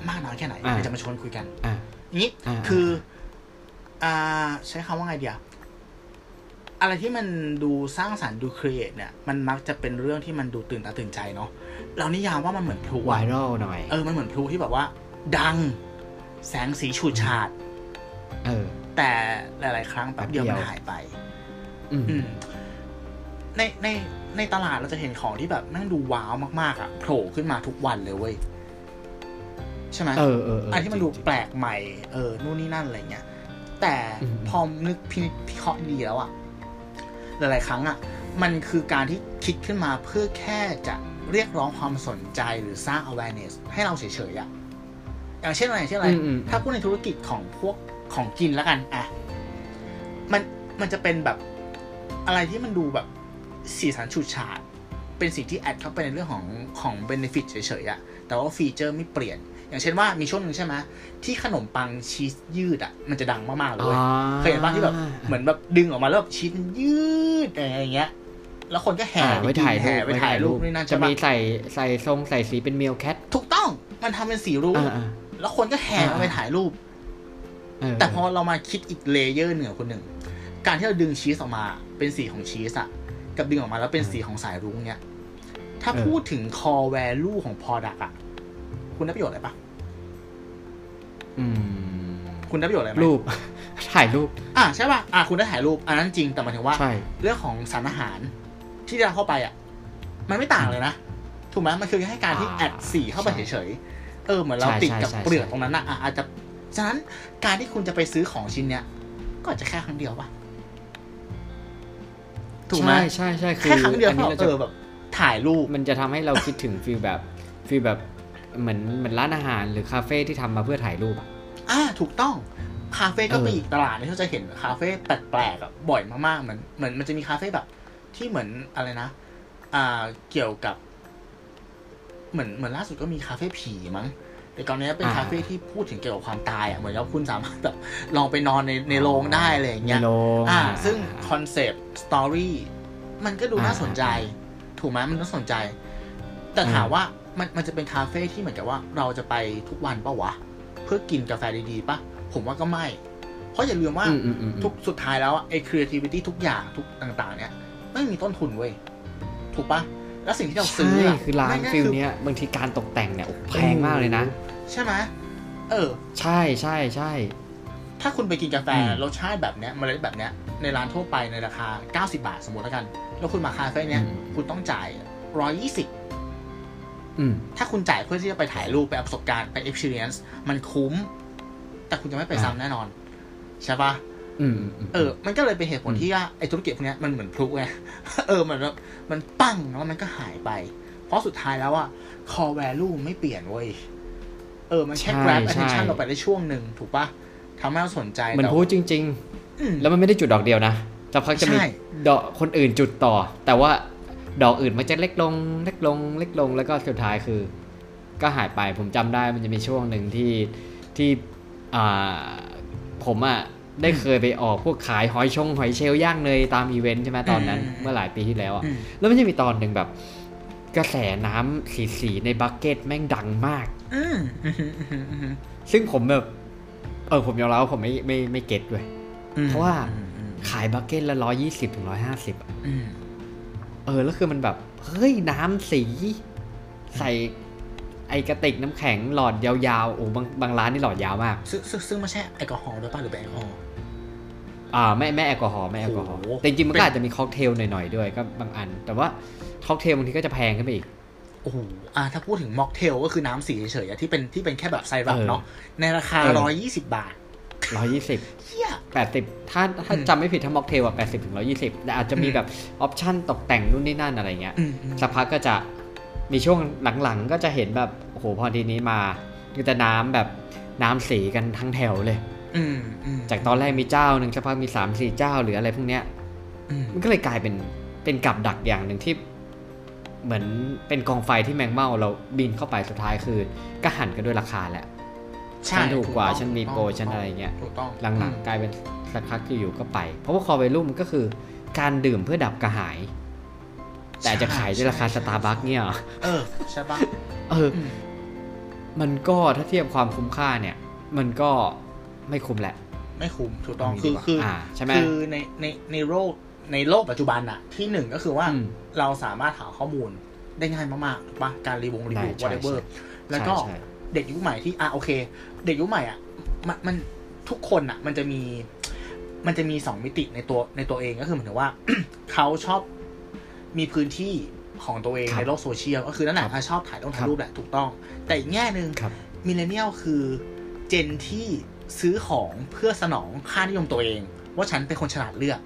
มากน้อยแค่ไหนอ่าเดี๋ยวจะมาชวนคุยกันอ่าอย่างนี้อ่าคือ อ่าใช้คำว่าไงเดียอะไรที่มันดูสร้างสรรค์ดูครีเอทเนี่ย มันมักจะเป็นเรื่องที่มันดูตื่นตาตื่นใจเนาะเรานิยามว่ามันเหมือนพลุไวอะรัลหน่อย เออ มันเหมือนพลุที่แบบว่า ดัง แสงสีฉูดฉาด เออ แต่หลาย ๆ ครั้งแป๊บเดียวแป๊บมันเดียวหายไปอืมอืม ในในในตลาดเราจะเห็นของที่แบบแม่งดูว้าวมาก ๆอะโผล่ขึ้นมาทุกวันเลยเว้ย ใช่ไหมเออเออเอออันที่มันดูจริงๆแปลกใหม่ เออ นู่นนี่นั่นอะไรเงี้ย แต่อืมพอนึกพินิจพิเคราะห์ดีแล้วอะหลาย ๆ ครั้งอะมันคือการที่คิดขึ้นมาเพื่อแค่จะเรียกร้องความสนใจหรือสร้าง awareness ให้เราเฉย ๆอะอย่างเช่นอะไรอย่างเช่นอะไรอืมอืมถ้าพูดในธุรกิจของพวกของกินแล้วกันอะมันมันจะเป็นแบบอะไรที่มันดูแบบสีสันฉูดฉาด เป็นสิ่งที่ add เข้าไปในเรื่องของของ benefit เฉย ๆอะแต่ว่า feature ไม่เปลี่ยน อย่างเช่นว่ามีช่วงหนึ่งใช่ไหมที่ขนมปังชีสยืดอะมันจะดังมากๆเลยเว้ยเคยเห็นป่ะที่แบบเหมือนแบบดึงออกมาแล้วแบบชีสมันยืดอะไรอย่างเงี้ยแล้วคนก็แห่อ่าไว้ถ่ายรูแห่ปไปถ่ายรูปนี่นั่นจะใช่ปะมีใส่ใส่ทรงใส่สีเป็นเมลแคทถูกต้องมันทำเป็นสีรุ้งอ่าอ่าแล้วคนก็แห่อ่ามาไปถ่ายรูปเออแต่พอเรามาคิดอีกเลเยอร์เหนือคนหนึ่งการที่เราดึงชีสออกมาเป็นสีของชีสอะกับดึงออกมาแล้วเป็นสีของสายรุ้งเนี่ยถ้าพูดถึง core value ของ product อะ คุณได้ประโยชน์อะไรปะอืม คุณได้ประโยชน์อะไรไหมรูป ถ่ายรูป อะใช่ป่ะอะคุณได้ถ่ายรูป อันนั้นจริงแต่หมายถึงว่า ใช่ เรื่องของสารอาหารที่เราเข้าไปอะ มันไม่ต่างเลยนะ ถูกไหมมันคือแค่การที่อ่าแอดสีเข้าไปใช่เฉยๆ เออเหมือนเราใช่ติดกับใช่ใช่เปลือกใช่ตรงนั้นอะอะอาจจะ ฉะนั้นการที่คุณจะไปซื้อของชิ้นเนี้ย ก็อาจจะแค่ครั้งเดียวป่ะ ถูกไหมใช่ใช่ใช่คือแค่ครั้งเดียวอันเท่านี้กับเราเอจะอแบบถ่ายรูป มันจะทำให้เราคิดถึงฟีลแบบฟีลแบบ เหมือนเหมือนร้านอาหารหรือคาเฟ่ที่ทำมาเพื่อถ่ายรูปอะอ่าถูกต้องคาเฟ่ก็เออเป็นอีกตลาดที่เราจะเห็นคาเฟ่แปลกๆอะบ่อยมากๆเหมือนเหมือนมันจะมีคาเฟ่แบบ ที่เหมือนอะไรนะ อ่าเกี่ยวกับ เหมือนเหมือนล่าสุดก็มีคาเฟ่ผีมั้งแต่ตอนนี้เป็นอ่าคาเฟ่ที่พูดถึงเกี่ยวกับความตายอะเหมือนกับคุณสามารถแบบลองไปนอนในในโรงได้อะไรอย่างเงี้ยในโรงอ่าอ่า ซึ่ง concept story มันก็ดูน่าสนใจ ถูกไหมมันน่าสนใจ แต่ถามว่า มันมันจะเป็นคาเฟ่ที่เหมือนกับว่าเราจะไปทุกวันปะวะ เพื่อกินกาแฟดีๆปะผมว่าก็ไม่ เพราะอย่าลืมว่าอืมอืมอืมทุกสุดท้ายแล้วอะไอ้ creativity ทุกอย่างทุกต่างๆ เนี่ยไม่มีต้นทุนเว้ย ถูกปะแล้วสิ่งที่เราซื้อใช่อะคือร้านแม่งก็ฟิลคือเนี้ยบางทีการตกแต่งเนี่ยโอ้แพงมากเลยนะ ใช่ไหมเออ ใช่ใช่ใช่ถ้าคุณไปกินกาแฟอืมรสชาติแบบเนี้ยเมล็ดแบบเนี้ยในร้านทั่วไปในราคา 90 บาทสมมติแล้วกัน แล้วคุณมาคาเฟ่เนี้ยคุณต้องจ่าย 120อืม ถ้าคุณจ่ายเพื่อที่จะไปถ่ายรูปไปเอาประสบการณ์ไป experience มันคุ้ม แต่คุณจะไม่ไปซ้ำแน่นอน ใช่ปะอืมมเออ มันก็เลยเป็นเหตุผลอืมที่ว่าไอ้ธุรกิจพวกเนี้ยมันเหมือนพลุไง เออ มันแบบมันปั้งแล้วมันก็หายไป เพราะสุดท้ายแล้วอะ core value ไม่เปลี่ยนเว้ย เออ มันแค่ grab attention เราไปได้ช่วงหนึ่งถูกปะทำให้เราสนใจ มันแต่พูดจริงอืมๆแล้วมันไม่ได้จุดดอกเดียวนะจะพักจะมีใช่ดอกคนอื่นจุดต่อ แต่ว่า ดอกอื่นมันจะเล็กลง เล็กลง เล็กลง แล้วก็สุดท้ายคือ ก็หายไป ผมจำได้มันจะมีช่วงหนึ่งที่ที่อ่าผมอะได้เคยไปออกพวกขายหอยชงหอยเชลล์ย่างเนยตามอีเวนต์ใช่ไหมตอนนั้นอืมเมื่อหลายปีที่แล้วอะอืมแล้วมันจะมีตอนหนึ่งแบบ กระแสน้ำสีสีๆในบักเก็ตแม่งดังมากอืมอืมอืมอืมอืมซึ่งผมแบบเออผมยอมรับว่าผมไม่ไม่ไม่เก็ตด้วยอืมเพราะว่าอืมอืมขายบักเก็ตละร้อยี่สิบถึงร้อยห้าสิบอืม เออแล้วคือมันแบบเฮ้ยน้ำสี ใส่ไอกระติกน้ำแข็งหลอดยาวๆโอ้บางบางร้านนี่หลอดยาวมาก ซึ่งซึ่งซึ่งไม่ใช่แอลกอฮอล์ด้วยป่ะหรือเป็นแอลกอฮอล์อ่าไม่ไม่แอลกอฮอล์ไม่แอลกอฮอล์โอ้โหแต่จริงๆมันเป็นก็อาจจะมีค็อกเทลหน่อยๆด้วยก็บางอัน แต่ว่าค็อกเทลบางทีก็จะแพงขึ้นไปอีกโอ้โหอ่าถ้าพูดถึงม็อกเทลก็คือน้ำสีเฉยๆอะที่เป็นที่เป็นแค่แบบไซรัปเออเนาะในราคาเออร้อยยี่สิบบาท ร้อยี่สิบเฮียแปดสิบถ้าถ้าอืมจำไม่ผิดถ้าม็อกเทลอะแปดสิบถึงร้อยี่สิบแต่อาจจะมีอืมแบบออปชั่นตกแต่งนู่นนี่นั่นอะไรเงี้ยอืมอืมสักพักก็จะมีช่วงหลังๆ ก็จะเห็นแบบโอ้โหพอทีนี้มาก็จะน้ำแบบน้ำสีกันทั้งแถวเลย อืมอืมจากตอนแรกมีเจ้าหนึ่งสักพักมีสามสี่เจ้าหรืออะไรพวกเนี้ยอืมมันก็เลยกลายเป็นเป็นกับดักอย่างหนึ่งที่เหมือนเป็นกองไฟที่แมงเม่าเราบินเข้าไปสุดท้ายคือ ก็หันกันด้วยราคาแหละใช่ ฉันถูกกว่าต้องฉันมีโปรถูกต้งฉันอะไรเงี้ยถูกต้องหลังๆกลายเป็นสักพักอยู่ๆก็ไป เพราะว่าคอไวรุ่มมันก็คือการดื่มเพื่อดับกระหาย แต่อาจจะขายด้วยราคาสตาร์บัคเนี่ยเหรอเออใช่ปะเอออืมมันก็ถ้าเทียบความคุ้มค่าเนี่ย มันก็ไม่คุ้มแหละ ไม่คุ้มถูกต้องเอางี้คือดีกว่าคืออาใช่ไหมคือในในในโลกในโลกปัจจุบันอะที่หนึ่งก็คือว่าอืมเราสามารถหาข้อมูลได้ง่ายมากๆถูกปะการรีวงรีวิวได้ใช่ whatever ใช่แล้วก็ใช่ใช่ เด็กยุคใหม่ที่อะโอเค เด็กยุคใหม่อะมันมันทุกคนอะ มันจะมี มันจะมีสองมิติในตัวในตัวเองก็คือเหมือนถึงว่าเขาชอบมีพื้นที่ของตัวเองครับในโลกโซเชียลก็คือนั่นแหละครับถ้าชอบถ่ายต้องครัถ่ายรูปแหละถูกต้อง แต่อีกแง่หนึ่งครับ millennial คือ gen ที่ซื้อของเพื่อสนองค่านิยมตัวเอง ว่าฉันเป็นคนฉลาดเลือก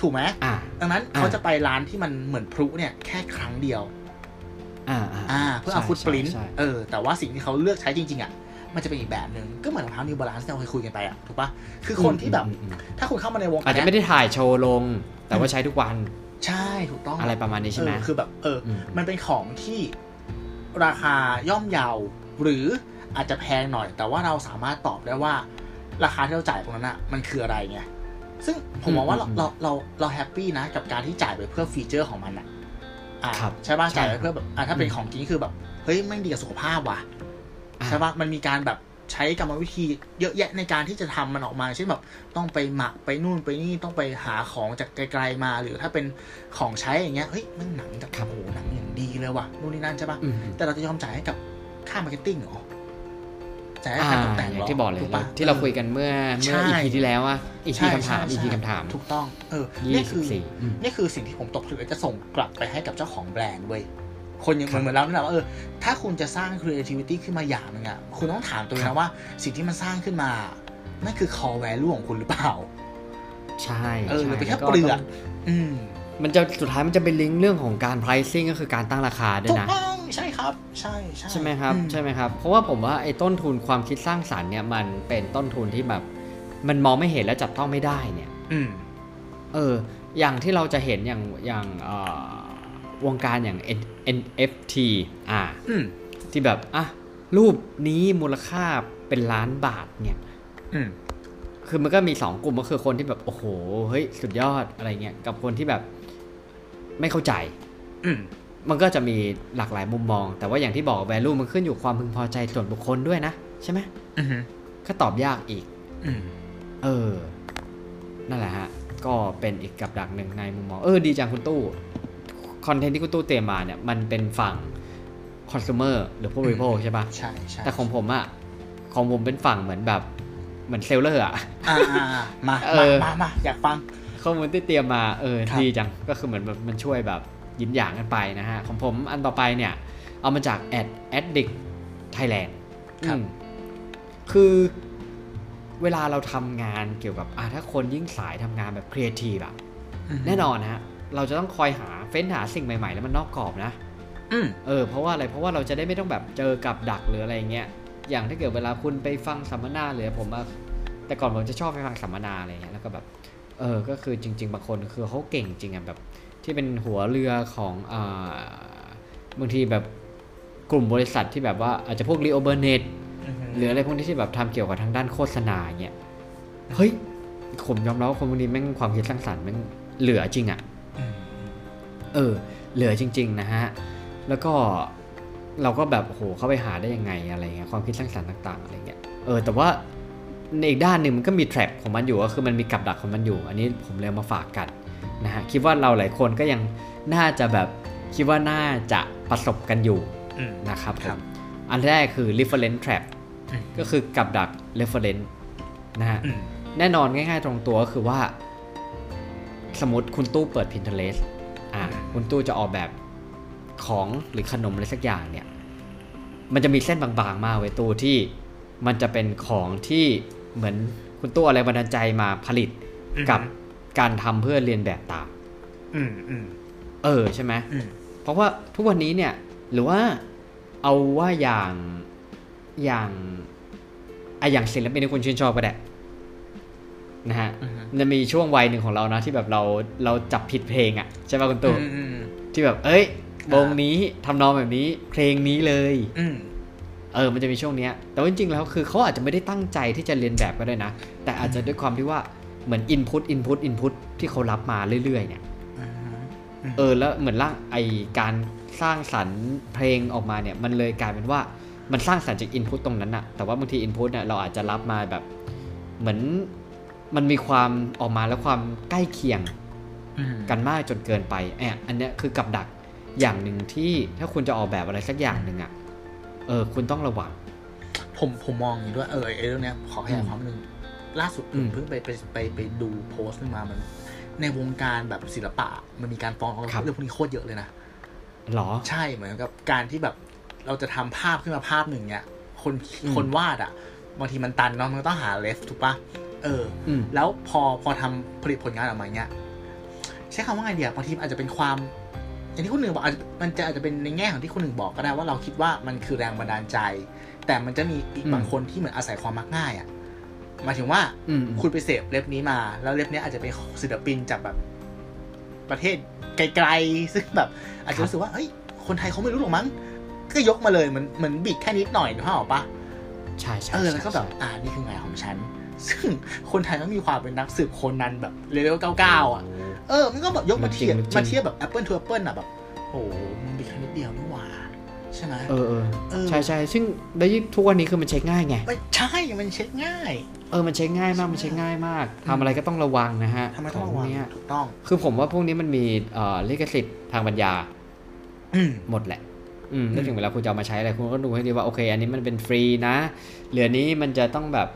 ถูกไหมอ่าดังนั้นอ่าเขาจะไปร้านที่มันเหมือนพลุเนี่ยแค่ครั้งเดียว อ่าอ่าเพื่อเอาใช่ footprint ใช่เออแต่ว่าสิ่งที่เขาเลือกใช้จริง ๆ อะ มันจะเป็นอีกแบบหนึ่งก็เหมือนรองเท้า New Balance ที่เราเคยคุยกันไปอะถูกปะคือคนที่แบบอืมอืมถ้าคุณเข้ามาในวงอาจจะการไม่ได้ถ่ายโชว์ลง แต่ว่าใช้ทุกวัน ใช่ถูกต้องอะไรประมาณนี้ใช่ไหมเออคือแบบ เอออมมันเป็นของที่ราคาย่อมเยาหรืออาจจะแพงหน่อย แต่ว่าเราสามารถตอบได้ว่า ราคาที่เราจ่ายตรงนั้นอะ มันคืออะไรไงซึ่งผมมองว่าเราเราเราเรา happy นะกับการที่จ่ายไปเพื่อ feature ของมันอะอ่าครับ ใช่ป่ะใช่จ่ายไปเพื่อแบบอ่าถ้าเป็นของจริงคือแบบเฮ้ยแม่งดีกับสุขภาพว่ะอ่าใช่ปะมันมีการแบบใช้กรรมวิธีเยอะแยะในการที่จะทำมันออกมาเช่นแบบต้องไปหมักไปนู่นไปนี่ต้องไปหาของจากไกลๆมา หรือถ้าเป็นของใช้อย่างเงี้ยเฮ้ยมันหนังจากครับโอ้โหหนังอย่างดีเลยว่ะนู่นนี่นั่นใช่ปะอืมแต่เราจะยอมจ่ายให้กับค่า marketing เหรอ จ่ายให้อ่าค่าตกแต่งเหรออย่างที่บอกเลยถูกปะที่เราคุยกันเมื่อเมื่อใช่ EP ที่แล้วอะ EP ใช่คำถามใช่อีพีใช่คำถามถูกต้องเออยี่นี่สิคืบอสี่อืมนี่คือสิ่งที่ผมตกผลึกและจะส่งกลับไปให้กับเจ้าของแบรนด์เว้ยคนอย่างครับเหมือนเราเนี่ยแหละว่าเออถ้าคุณจะสร้าง creativity ขึ้นมาอย่างหนึงอะคุณต้องถามตัวเองนะครับว่า สิ่งที่มันสร้างขึ้นมานั่นคือ core value ของคุณหรือเปล่า ใช่เออหรือใช่เป็นแค่ล้วเปลือกต้องอืม มันจะสุดท้ายมันจะเป็นลิงก์เรื่องของการ pricing ก็คือการตั้งราคาด้วยถูกนะต้องใช่ครับใช่ใช่ใช่ไหมครับอืใช่ไหมครับเพราะว่าผมว่าไอ้ต้นทุนความคิดสร้างสรรค์เนี่ยมันเป็นต้นทุนที่แบบ มันมองไม่เห็นและจับต้องไม่ได้เนี่ยอืมเออ อย่างที่เราจะเห็นอย่างอย่างเอ่อวงการอย่าง N- NFT อ่าอืมที่แบบอะรูปนี้มูลค่าเป็นล้านบาทเนี่ยอืมคือมันก็มีสองกลุ่มก็คือคนที่แบบโอ้โหเฮ้ยสุดยอดอะไรเงี้ยกับคนที่แบบ ไม่เข้าใจอืมมันก็จะมีหลากหลายมุมมอง แต่ว่าอย่างที่บอก value มันขึ้นอยู่ความพึงพอใจส่วนบุคคลด้วยนะใช่ไหมอืมก็ตอบยากอีกอืมเออ นั่นแหละฮะ ก็เป็นอีกกับดักหนึ่งในมุมมอง เออดีจังคุณตู้คอนเทนต์ที่คุณตู้เตรียมมาเนี่ย มันเป็นฝั่งconsumer หรือผู้บริโภคใช่ปะใช่ใช่แต่ของผมอะของผมเป็นฝั่งเหมือนแบบ เหมือน seller อะอ่าอ่าอ่ามาเอมาอมามาอยากฟัง ข้อมูลที่เตรียมมาเออครับดีจังก็คือเหมือนแบบมันช่วยแบบยินอย่างกันไปนะฮะ ของผมอันต่อไปเนี่ย เอามาจาก Ad Addict Thailand ครับอืมคือเวลาเราทำงานเกี่ยวกับอะถ้าคนยิ่งสายทำงานแบบครีเอทีฟอะแน่นอนนะฮะ เราจะต้องคอยหาเฟ้นหาสิ่งใหม่ๆ แล้วมันนอกกรอบนะอืมเออเพราะว่าอะไรเพราะว่าเราจะได้ไม่ต้องแบบเจอกับดักหรืออะไรเงี้ยอย่างถ้าเกิดเวลาคุณไปฟังสัมมนาหรือผมอะแต่ก่อนผมจะชอบไปฟังสัมมนาอะไรเงี้ยแล้วก็แบบ เออก็คือจริง ๆ บางคนคือเขาเก่งจริงอะแบบที่เป็นหัวเรือของอ่าบางทีแบบกลุ่มบริษัทที่แบบว่าอาจจะพวกรีโอเบอร์เนตหรืออะไรพวกนี้ที่แบบทำเกี่ยวกับทางด้านโฆษณาเงี้ยเฮ้ยผมยอมรับว่าคนพวกนี้แม่งความคิดสร้างสรรค์แม่งเหลือจริงอะอืมเออ เหลือจริง ๆ นะฮะ แล้วก็เราก็แบบโอ้โหเข้าไปหาได้ยังไงอะไรเงี้ยความคิดสร้างสรรค์ต่าง ๆ อะไรเงี้ยเออแต่ว่า ในอีกด้านหนึ่งมันก็มีแทร็ปของมันอยู่ก็คือมันมีกับดักของมันอยู่ อันนี้ผมเลยเอามาฝากกันนะฮะคิดว่าเราหลายคนก็ยังน่าจะแบบคิดว่าน่าจะประสบกันอยู่อืมนะครับผครัมบอันแรกคือ reference trap อืมก็คือกับดัก reference นะฮะอืมแน่นอนง่ายๆตรงตัวก็คือว่า สมมติคุณตู้เปิด Pinterest อ่าคุณตู้จะออกแบบของหรือขนมอะไรสักอย่างเนี่ย มันจะมีเส้นบางๆ มากไว้ยตู้ที่มันจะเป็นของที่ เหมือนคุณตู้อะไรบันดาลใจมาผลิตกับการทำเพื่อเรียนแบบตามอืมอืมเออใช่ไหมอืมเพราะว่าทุกวันนี้เนี่ย หรือว่าเอาว่าอย่างอย่างอะอย่างศิลปินที่คุณชื่นชอบก็ได้นะฮะอืมมันจะมีช่วงวัยหนึ่งของเรานะ ที่แบบเราเราจับผิดเพลงอะ่ะใช่ป่ะคุณตู่อืมอืมที่แบบ เอ้ยอ่าวงนี้ทำนองแบบนี้ เพลงนี้เลยอืม เออ มันจะมีช่วงเนี้ย แต่ว่าจริงๆ แล้วคือเขาอาจจะไม่ได้ตั้งใจที่จะเรียนแบบก็ได้นะ แต่อาจจะด้วยความที่ว่าเหมือน input input input ที่เขารับมาเรื่อยๆ เนี่ยอืมเออ แล้วเหมือนร่างไอการสร้างสรรค์เพลงออกมาเนี่ย มันเลยกลายเป็นว่ามันสร้างสรรค์จาก input ตรงนั้นอะแต่ว่าบางที input เนี่ยเราอาจจะรับมาแบบ เหมือนมันมีความออกมาแล้วความใกล้เคียงอืมกันมากจนเกินไปแอบอันเนี้ยคือกับดักอย่างหนึ่งที่ถ้าคุณจะออกแบบอะไรสักอย่างหนึ่งอะ เออคุณต้องระวัง ผมผมมองอย่างนี้ด้วยเออไอ้เรื่องเนี้ยขอขยายความหนึ่งล่าสุดผอืมมเพิ่งไปไปไปไปดูโพสต์นึงมามัน ในวงการแบบศิลปะ มันมีการฟ้องร้องครับเรื่องพวกนี้โคตรเยอะเลยนะหรอ ใช่เหมือนกับการที่แบบเราจะทำภาพขึ้นมาภาพหนึ่งเนี่ยคนอืมคนวาดอะบางทีมันตันเนาะมันก็ต้องหาเลฟถูกปะเอออืมแล้วพอพอทำผลิตผลงานออกมาเนี้ยใช้คำว่าไงเดียบางทีมันอาจจะเป็นความ อย่างที่คนหนึ่งบอกอาจจะมันจะอาจจะเป็นในแง่ของที่คนหนึ่งบอกก็ได้ว่าเราคิดว่ามันคือแรงบันดาลใจ แต่มันจะมีอีกอืมบางคนที่เหมือนอาศัยความมักง่ายอะหมายถึงว่าอืมคุณไปเสพเล็บนี้มา แล้วเล็บเนี้ยอาจจะเป็นศิลปินจากแบบประเทศไกลๆซึ่งแบบ อาจจะรู้สึกว่าเฮ้ยคนไทยเขาไม่รู้หรอกมั้งก็ยกมาเลยเหมือนเหมือนบิดแค่นิดหน่อยถูกปะใช่ใช่เออใช่แล้วก็แบบใช่อ่านี่คืองานของฉัน ซึ่งคนไทยมันมีความเป็นนักสืบโคนนันแบบเลเวลเก้าเก้าอะ เออ มันก็แบบยกมาเทียบมันจริงมาเทียบแบบ Apple to Apple อะแบบ โอ้โหมันบิดแค่นิดเดียวนี่หว่าใช่ไหมเออเออเออใช่ใช่ซึ่งแล้วยิ่งทุกวันนี้คือมันเช็คง่ายไงไม่ใช่ มันเช็คง่าย เออ มันเช็คง่ายมาก มันเช็คง่ายมากทำอะไรก็ต้องระวังนะฮะทำไมขต้ององระพววักงเนี้ยถูกต้อง คือผมว่าพวกนี้มันมีเอ่อลิขสิทธิ์ทางปัญญาอืมหมดแหละอืมแล้วถึงเวลาคุณจะเอามาใช้อะไรคุณก็ดูให้ดีว่าโอเค อันนี้มันเป็นฟรีนะ เหลือนี้มันจะต้องแบบ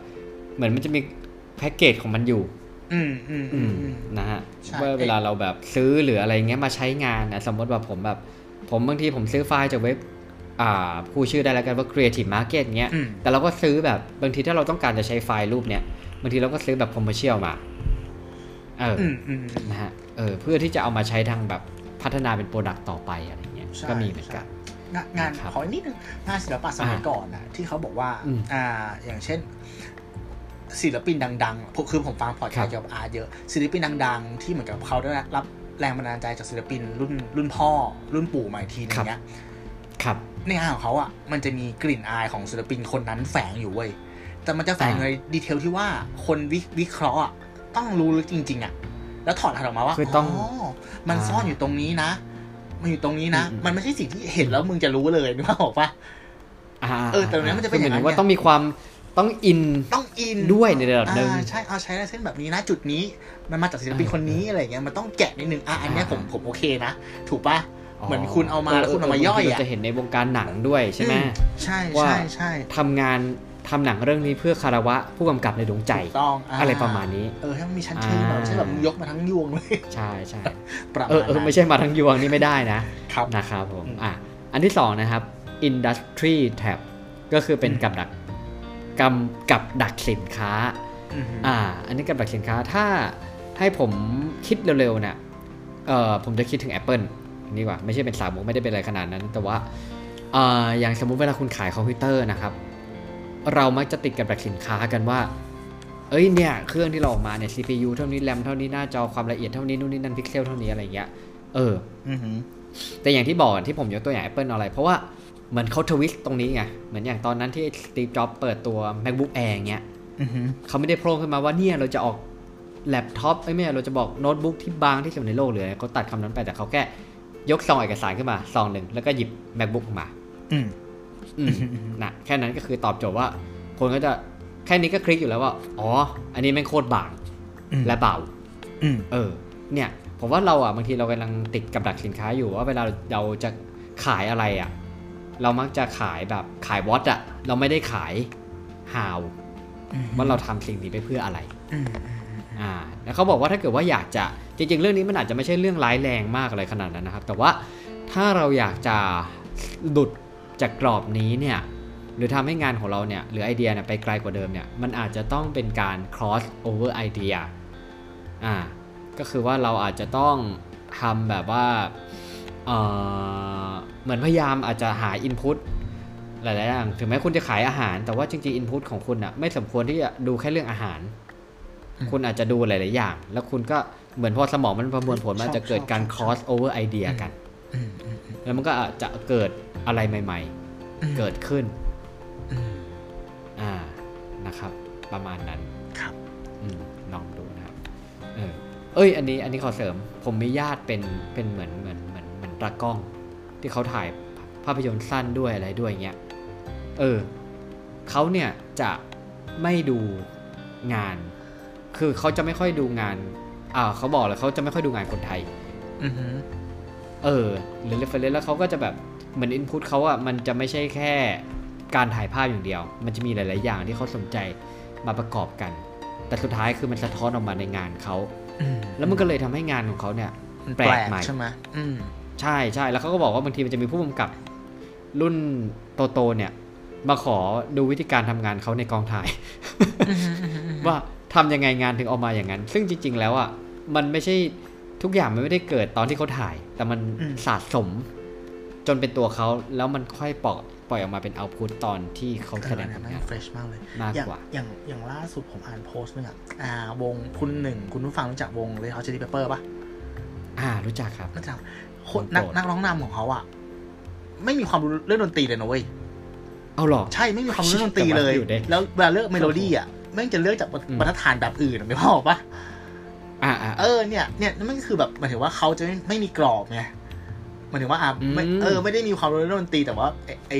เหมือนมันจะมีแพ็กเกจของมันอยู่ อืมอืมอืมอืมนะฮะใช่ว่าเวลาเราแบบซื้อหรืออะไรเงี้ยมาใช้งานนะสมมติว่าผมแบบ ผมบางทีผมซื้อไฟล์จากเว็บอ่าผู้ชื่อได้แล้วกันว่า Creative Market เงี้ยอืมแต่เราก็ซื้อแบบบางทีถ้าเราต้องการจะใช้ไฟล์รูปเนี้ยบางทีเราก็ซื้อแบบ commercial มา เออออืมอืมนะฮะเออเพื่อที่จะเอามาใช้ทางแบบพัฒนาเป็น product ต่อไปอะไรเงี้ยใช่ก็มีเหมือนกันงานงานครับขออีกนิดนึงงานศิลปะสมัยอ่าก่อนนะที่เขาบอกว่าอืมอ่าอย่างเช่น ศิลปินดังๆผมคือผมฟังพอดแคสต์ครับเกี่ยวกับ art เยอะ ศิลปินดัง ๆ ที่เหมือนกับเขาได้รับแรงบันดาลใจจากศิลปินรุ่นรุ่นพ่อ รุ่นปู่มาอีกทีนึงเนี้ยครับในงานของเขาอะมันจะมีกลิ่นอายของศิลปินคนนั้นแฝงอยู่เว้ยแต่มันจะแฝงใน detail ที่ว่าคนวิวิเคราะห์อะต้องรู้ลึกจริง ๆอะแล้วถอดรหัสออกมาว่าคือต้องมันอ่าซ่อนอยู่ตรงนี้นะ มันอยู่ตรงนี้นะอืมมันไม่ใช่สิ่งที่เห็นแล้วมึงจะรู้เลยนึกภาพออกปะอ่าเออแต่ตรงนี้มันจะเป็นคืหอย่างนั้นว่าไงต้องมีความ ต้องอินต้องอินด้วยในระดับหนึ่งอ่าใช่เอาใช้ลายเส้นแบบนี้นะจุดนี้ มันมาจากศิลปินคนนี้อะไรเงี้ยมันต้องแกะนิดนึงอะอันเนี้ยผมผมโอเคนะ ถูกปะเหมือนคุณเอามาแล้วคุณเอามาย่อยอะบงทีเราจะเห็นในวงการหนังด้วยใช่ไหมใช่ว่าใช่ใช่ทำงานทำหนังเรื่องนี้เพื่อคารวะผู้กำกับในดวงใจถูกต้องอะไรประมาณนี้ เออให้มันมีชั้นเชิงแบบไม่ใช่แบบมึงยกมาทั้งยวงเลย ใช่ใช่ประเอมาอณเออนั้นไม่ใช่มาทั้งยวงนี่ไม่ได้นะ ครับนะครับผมอืมอะอันที่สองนะครับ industry trap ก็คือเป็นอืมกับดัก กำกับดักสินค้าอืมอ่า อันนี้กับดักสินค้าถ้าให้ผมคิดเร็วๆเนี่ยเอ่อผมจะคิดถึง Apple นี่ว่า ไม่ใช่เป็นสาวมุกไม่ได้เป็นอะไรขนาดนั้น แต่ว่าเอ่ออย่างสมมุติเวลาคุณขายคอมพิวเตอร์นะครับ เรามักจะติดกับดักสินค้ากันว่า เอ้ยเนี่ยเครื่องที่เราออกมาเนี่ย CPU เท่านี้แรมเท่านี้หน้าจอความละเอียดเท่านี้นู่นนี่นั่นพิกเซลเท่านี้อะไรเงี้ยเอออืมแต่อย่างที่บอกที่ผมยกตัวอย่าง Apple อะไร เพราะว่า เหมือนเขา twist ตรงนี้ไง เหมือนอย่างตอนนั้นที่ Steve Jobs เปิดตัว MacBook Air เงี้ยอืมเขาไม่ได้โพล่งขึ้นมาว่าเนี่ยเราจะออกแล็ปท็อปไม่ใช่เราจะบอกโน้ตบุ๊กที่บางที่สุดในโลกเลยเขาตัดคำนั้นไปแต่เขาแค่ยกซองเอกสารขึ้นมาซองหนึ่งแล้วก็หยิบ MacBook มาอืมอืมนะแค่นั้นก็คือตอบโจทย์ว่า คนก็จะแค่นี้ก็คลิกอยู่แล้วว่า อ๋อ อันนี้แม่งโคตรบางอืมและเบาอืมเออ เนี่ย ผมว่าเราอะบางทีเรากำลังติดกับดักสินค้าอยู่ว่าเวลาเราจะขายอะไรอะ เรามักจะขายแบบขายวอตอะเราไม่ได้ขาย how ว่าเราทำสิ่งนี้ไปเพื่ออะไรอืมอ่าแล้วเขาบอกว่าถ้าเกิดว่าอยากจะจริง ๆ เรื่องนี้มันอาจจะไม่ใช่เรื่องร้ายแรงมากอะไรขนาดนั้นนะครับ แต่ว่าถ้าเราอยากจะหลุดจากกรอบนี้เนี่ยหรือทำให้งานของเราเนี่ยหรือไอเดียเนี่ยไปไกลกว่าเดิมเนี่ยมันอาจจะต้องเป็นการ cross over idea อ่าก็คือว่าเราอาจจะต้องทำแบบว่า เออเหมือนพยายามอาจจะหา input หลายๆอย่างถึงแม้คุณจะขายอาหาร แต่ว่าจริงๆ input ของคุณอะไม่สมควรที่จะดูแค่เรื่องอาหาร คุณอาจจะดูหลาย ๆ อย่าง แล้วคุณก็เหมือนพอสมองมันประมวลผลมันอาจจะเกิดการ cross over idea กันอืมอืมแล้วมันก็อาจจะเกิดอะไรใหม่ ๆ เกิดขึ้นอืมอ่านะครับ ประมาณนั้นครับอืมลองดูนะครับเออเอ้ย อันนี้อันนี้ขอเสริม ผมมีญาติเป็นเป็นเหมือนเหมือน ตากล้อง ที่เขาถ่ายภาพยนตร์สั้นด้วยอะไรด้วยเงี้ย เออเขาเนี่ยจะไม่ดูงาน คือเขาจะไม่ค่อยดูงาน อ่าเขาบอกเลยเขาจะไม่ค่อยดูงานคนไทยอืมเออ หรือ reference แล้วเขาก็จะแบบเหมือน input เขาอะมันจะไม่ใช่แค่การถ่ายภาพอย่างเดียว มันจะมีหลาย ๆ อย่างที่เขาสนใจมาประกอบกัน แต่สุดท้ายคือมันสะท้อนออกมาในงานเขาอืมแล้วมันก็เลยทำให้งานของเขาเนี่ยมันแปแปลลกกใหม่ใช่ไหมอืม ใช่ใช่แล้วเขาก็บอกว่าบางทีมันจะมีผู้กำกับรุ่นโตๆเนี่ย มาขอดูวิธีการทำงานเขาในกองถ่าย ว่าทำยังไงงานถึงออกมาอย่างนั้น ซึ่งจริง ๆ แล้วอะมันไม่ใช่ทุกอย่างมันไม่ได้เกิดตอนที่เขาถ่าย แต่มันอืมสะสม จนเป็นตัวเขาแล้วมันค่อยปล่อยปล่อยออกมาเป็น output ตอนที่เขาแสดงผลแม่งงาน fresh มากเลยมากอย่างกว่า อย่างอย่างล่าสุดผมอ่านโพสต์นึงอะอ่าวงคุณหนึ่งคุณผู้ฟังรู้จักวง Red Hot Chili Peppers ปะอ่ารู้จักครับรู้จักค นวงนักโปรดนักร้องนำของเขาอะ ไม่มีความรู้เรื่องดนตรีเลยนะเว้ยเอาหรอ ใช่ไม่มีความรู้เรื่องดนตรีเลยแต่ว่าอยู่ได้แล้วเวลาเลือกเมโลดี้อะแม่งจะเลือกจากบรรอืมบรรทัดฐานแบบอื่นอะไม่พออกปะอ่าอ่าเออเนี่ยเนี่ยนั่นมันคือแบบหมายถึงว่าเขาจะไม่ไม่มีกรอบไงหมายถึงว่าอะไม่อืมเออ ไม่ได้มีความรู้เรื่องดนตรีแต่ว่าไอ้ไอ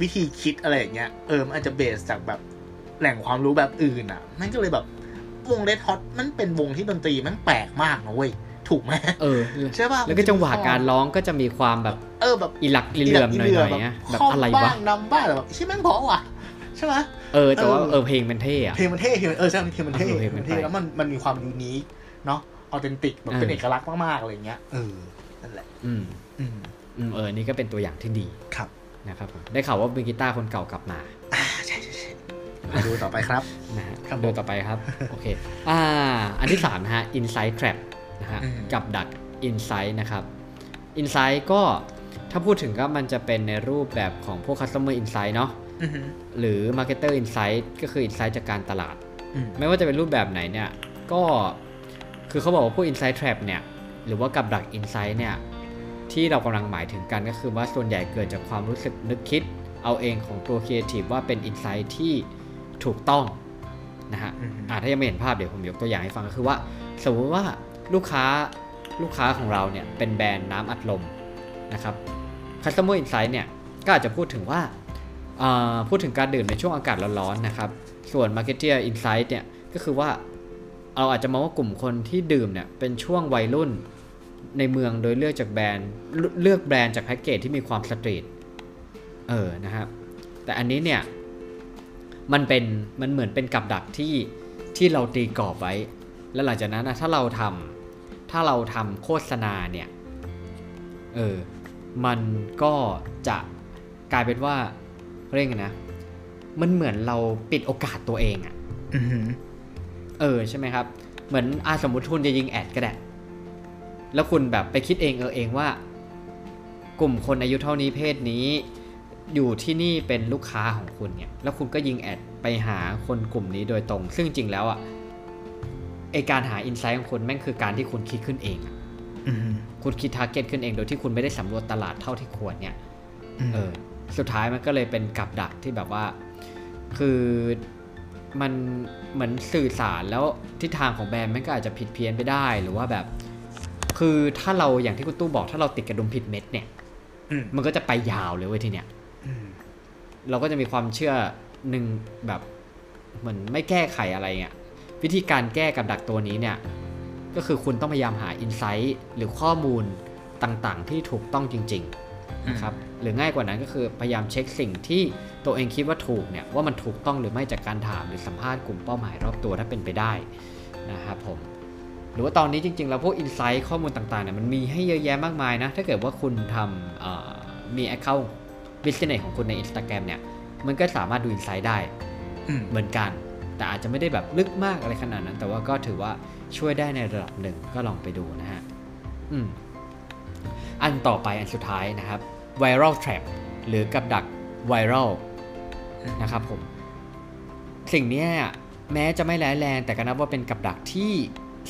วิธีคิดอะไรอย่างเงี้ยเออมันอาจจะเบสจากแบบแหล่งความรู้แบบอื่นอะมันก็เลยแบบวงเ d ดฮอตมันเป็นวงที่ดนตรีมันแปลกมากนะเว้ย ถูกไหมเออใช่ป่ะแล้วก็จังหวะการร้องก็จะมีความแบบ เออแบบอีหลักอีเหลื่อมหน่อยๆนะแบบคล่งอะไรบ้าวะงนำบ้างแต่แบบใช่แม่งเพราะว่ะใช่ไหมเออแต่ว่าเออเออเพลงมันเท่อะเพลงมันเท่เพลงมันเออใช่เพลงมันเท่เออเพลงเพลงมัมันนแปลเท่กแล้วมันมันมีความยูนิคเนาะออเทนติกแบบเป็นเออเอกลักษณ์มากๆอะไรอย่างเงี้ยเออนั่นแหละอืมอืมอืมเออนี่ก็เป็นตัวอย่างที่ดีครับนะครับผมได้ข่าวว่ามือกีตาร์คนเก่ากลับมาอ่าใช่ใช่ใช่มาดูต่อไปครับนะฮะครับผมดูต่อไปครับโอเคอ่าอันที่3นะฮะ Insight Trap นะฮะอืมกับดัก Insight นะครับ Insight ก็ถ้าพูดถึงก็มันจะเป็นในรูปแบบของพวก Customer Insight เนาะอือหือหรือ Marketer Insight ก็คือ Insight จากการตลาดอืมไม่ว่าจะเป็นรูปแบบไหนเนี่ย ก็คือเขาบอกว่าพวก Insight Trap เนี่ย หรือว่ากับดัก Insight เนี่ยจที่เรากำลังหมายถึงกันก็คือว่าส่วนใหญ่เกิดจากความรู้สึกนึกคิด เอาเองของตัวครีเอทีฟว่าเป็นอินไซต์ที่ถูกต้องนะฮะอืมอ่าถ้ายังไม่เห็นภาพเดี๋ยวผมยกตัวอย่างให้ฟังก็คือว่า สมมติว่า ลูกค้าลูกค้าของเราเนี่ยเป็นแบรนด์น้ำอัดลมนะครับ Customer Insight เนี่ยก็อาจจะพูดถึงว่าาพูดถึงการดื่มในช่วงอากาศร้อนๆนะครับ ส่วน Marketer Insight เนี่ยก็คือว่าเราอาจจะมองว่ากลุ่มคนที่ดื่มเนี่ยเป็นช่วงวัยรุ่นในเมืองโดยเลือกจากแบรนด์เลือกแบรนด์จากแพ็กเกจที่มีความสตรีทเออนะครับแต่อันนี้เนี่ยมันเป็นมันเหมือนเป็นกับดักที่ที่เราตีกรอบไว้ แล้วหลังจากนั้นนะถ้าเราทำ ถ้าเราทำโฆษณาเนี่ย เออ มันก็จะกลายเป็นว่าเรียกไงนะ มันเหมือนเราปิดโอกาสตัวเองอะอือหือเออใช่ไหมครับ เหมือนอาสมมติคุณจะยิงแอดก็ได้ แล้วคุณแบบไปคิดเองเออเองว่า กลุ่มคนอายุเท่านี้เพศนี้ อยู่ที่นี่เป็นลูกค้าของคุณเนี่ย แล้วคุณก็ยิง ad ไปหาคนกลุ่มนี้โดยตรง ซึ่งจริงแล้วอะ ไอการหา insight ของคุณแม่งคือการที่คุณคิดขึ้นเองอะอือหือคุณคิด target ขึ้นเองโดยที่คุณไม่ได้สำรวจตลาดเท่าที่ควรเนี่ยอืมเออสุดท้ายมันก็เลยเป็นกับดักที่แบบว่า คือมันเหมือนสื่อสารแล้วทิศทางของแบรนด์มันก็อาจจะผิดเพี้ยนไปได้หรือว่าแบบ คือถ้าเราอย่างที่คุณตู้บอกถ้าเราติดกระดุมผิดเม็ดเนี่ยอืมมันก็จะไปยาวเลยเว้ยทีเนี้ยอืมเราก็จะมีความเชื่อหนึ่งแบบเหมือนไม่แก้ไขอะไรเงี้ย วิธีการแก้กับดักตัวนี้เนี่ยก็คือคุณต้องพยายามหาอินไซต์หรือข้อมูลต่างๆ ที่ถูกต้องจริงๆนะครับหรือง่ายกว่านั้นก็คือพยายามเช็คสิ่งที่ตัวเองคิดว่าถูกเนี่ยว่ามันถูกต้องหรือไม่จากการถามหรือสัมภาษณ์กลุ่มเป้าหมายรอบตัวถ้าเป็นไปได้นะครับผมหรือว่าตอนนี้จริงๆ แล้วพวกอินไซต์ข้อมูลต่างๆเนี่ยมันมีให้เยอะแยะมากมายนะ ถ้าเกิดว่าคุณทำเอ่อมี Account Business ของคุณใน Instagram เนี่ยมันก็สามารถดูอินไซต์ได้อืมเหมือนกัน แต่อาจจะไม่ได้แบบลึกมากอะไรขนาดนั้น แต่ว่าก็ถือว่าช่วยได้ในระดับหนึ่งก็ลองไปดูนะฮะอืมอันต่อไปอันสุดท้ายนะครับ viral trap หรือกับดัก viral นะครับผม สิ่งนี้แม้จะไม่ร้ายแรง แต่ก็นับว่าเป็นกับดักที่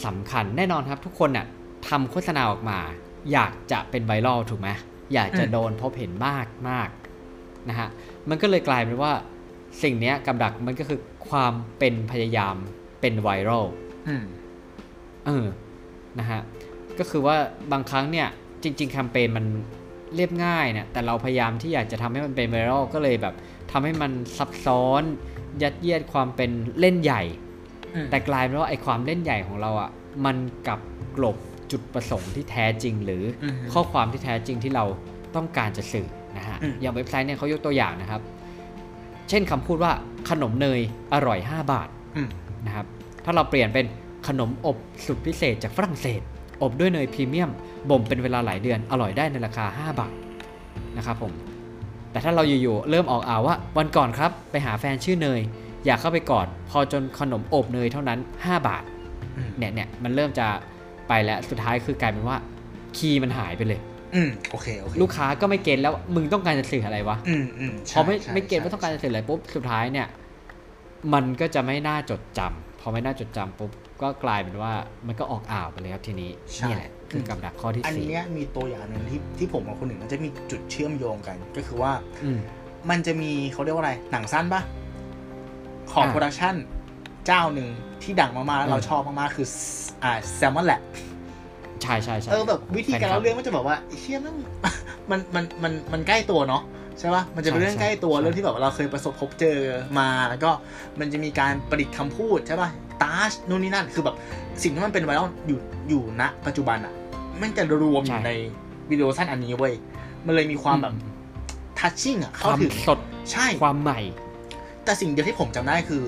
สำคัญแน่นอนครับ ทุกคนน่ะทำโฆษณาออกมา อยากจะเป็นไวรัลถูกไหมอยากจะโดนพบเห็นมากมากนะฮะมันก็เลยกลายเป็นว่าสิ่งนี้กับดักมันก็คือ ความเป็นพยายามเป็นไวรัลอืมเออนะฮะก็คือว่าบางครั้งเนี่ย จริง ๆ แคมเปญมันเรียบง่ายเนี่ยแต่เราพยายามที่อยากจะทำให้มันเป็นไวรัลก็เลยแบบทำให้มันซับซ้อน ยัดเยียดความเป็นเล่นใหญ่อืมแต่กลายเป็นว่าไอ้ความเล่นใหญ่ของเราอะ่ะมันกลับกลบจุดประสงค์ที่แท้จริง หรืออมข้อความที่แท้จริงที่เราต้องการจะสื่อนะฮะอืมอย่างเว็บไซต์เนี่ยเขายกตัวอย่างนะครับ เช่นคำพูดว่า ขนมเนยอร่อย 5 บาทอืมนะครับ ถ้าเราเปลี่ยนเป็นขนมอบสุดพิเศษจากฝรั่งเศส อบด้วยเนยพรีเมียมบ่มเป็นเวลาหลายเดือนอร่อยได้ในราคา 5 บาทนะครับผม แต่ถ้าเราอยู่ๆเริ่มออกอ่าวว่า วันก่อนครับไปหาแฟนชื่อเนย อยากเข้าไปกอด พอจนขนมอบเนยเท่านั้น 5 บาทอืมเนี่ยเนี่ยมันเริ่มจะไปแล้วสุดท้ายคือกลายเป็นว่าคีย์มันหายไปเลย อืมโอเคโอเคลูกค้าก็ไม่เก็ตแล้วมึงต้องการจะสื่ออะไรวะอืมอืมพอไม่ใช่ไม่เก็ตใช่ว่าต้องการจะสื่ออะไรปุ๊บสุดท้ายเนี่ย มันก็จะไม่น่าจดจำพอไม่น่าจดจำปุ๊บก็กลายเป็นว่ามันก็ออกอ่าวไปเลยครับทีนี้นี่แหละคือกับดักข้อที่อันสี่เนี้ยมีตัวอย่างหนึ่งที่ที่ผมกับคนหนึ่งมันจะมีจุดเชื่อมโยงกัน ก็คือว่าอืมมันจะมีเขาเรียกว่าอะไรหนังสั้นปะของอ่า production เจ้าหนึ่งที่ดังมากๆแล้วเราอืมชอบมากๆคืออ่า Salmon Lab ใช่ใช่ใช่เออแบบวิธีการแฟนคลับเล่าเรื่องมันจะแบบว่าไอ้เชี่ยนั่นมันมันมันมันใกล้ตัวเนาะใช่ปะมันจะเป็นใช่เรื่องใกล้ตัวใช่เรื่องที่แบบว่าเราเคยประสบพบเจอมาแล้วก็มันจะมีการประดิษฐ์คำพูดใช่ปะตาชนู่นนี่นั่นคือแบบสิ่งที่มันเป็น viral อยู่อยู่ณปัจจุบันอะมันจะรวมอยู่ในวิดีโอสั้นอันนี้เว้ยมันเลยมีความแบบ touching อะเข้าถึงความสดใช่ความใหม่ แต่สิ่งเดียวที่ผมจำได้คือ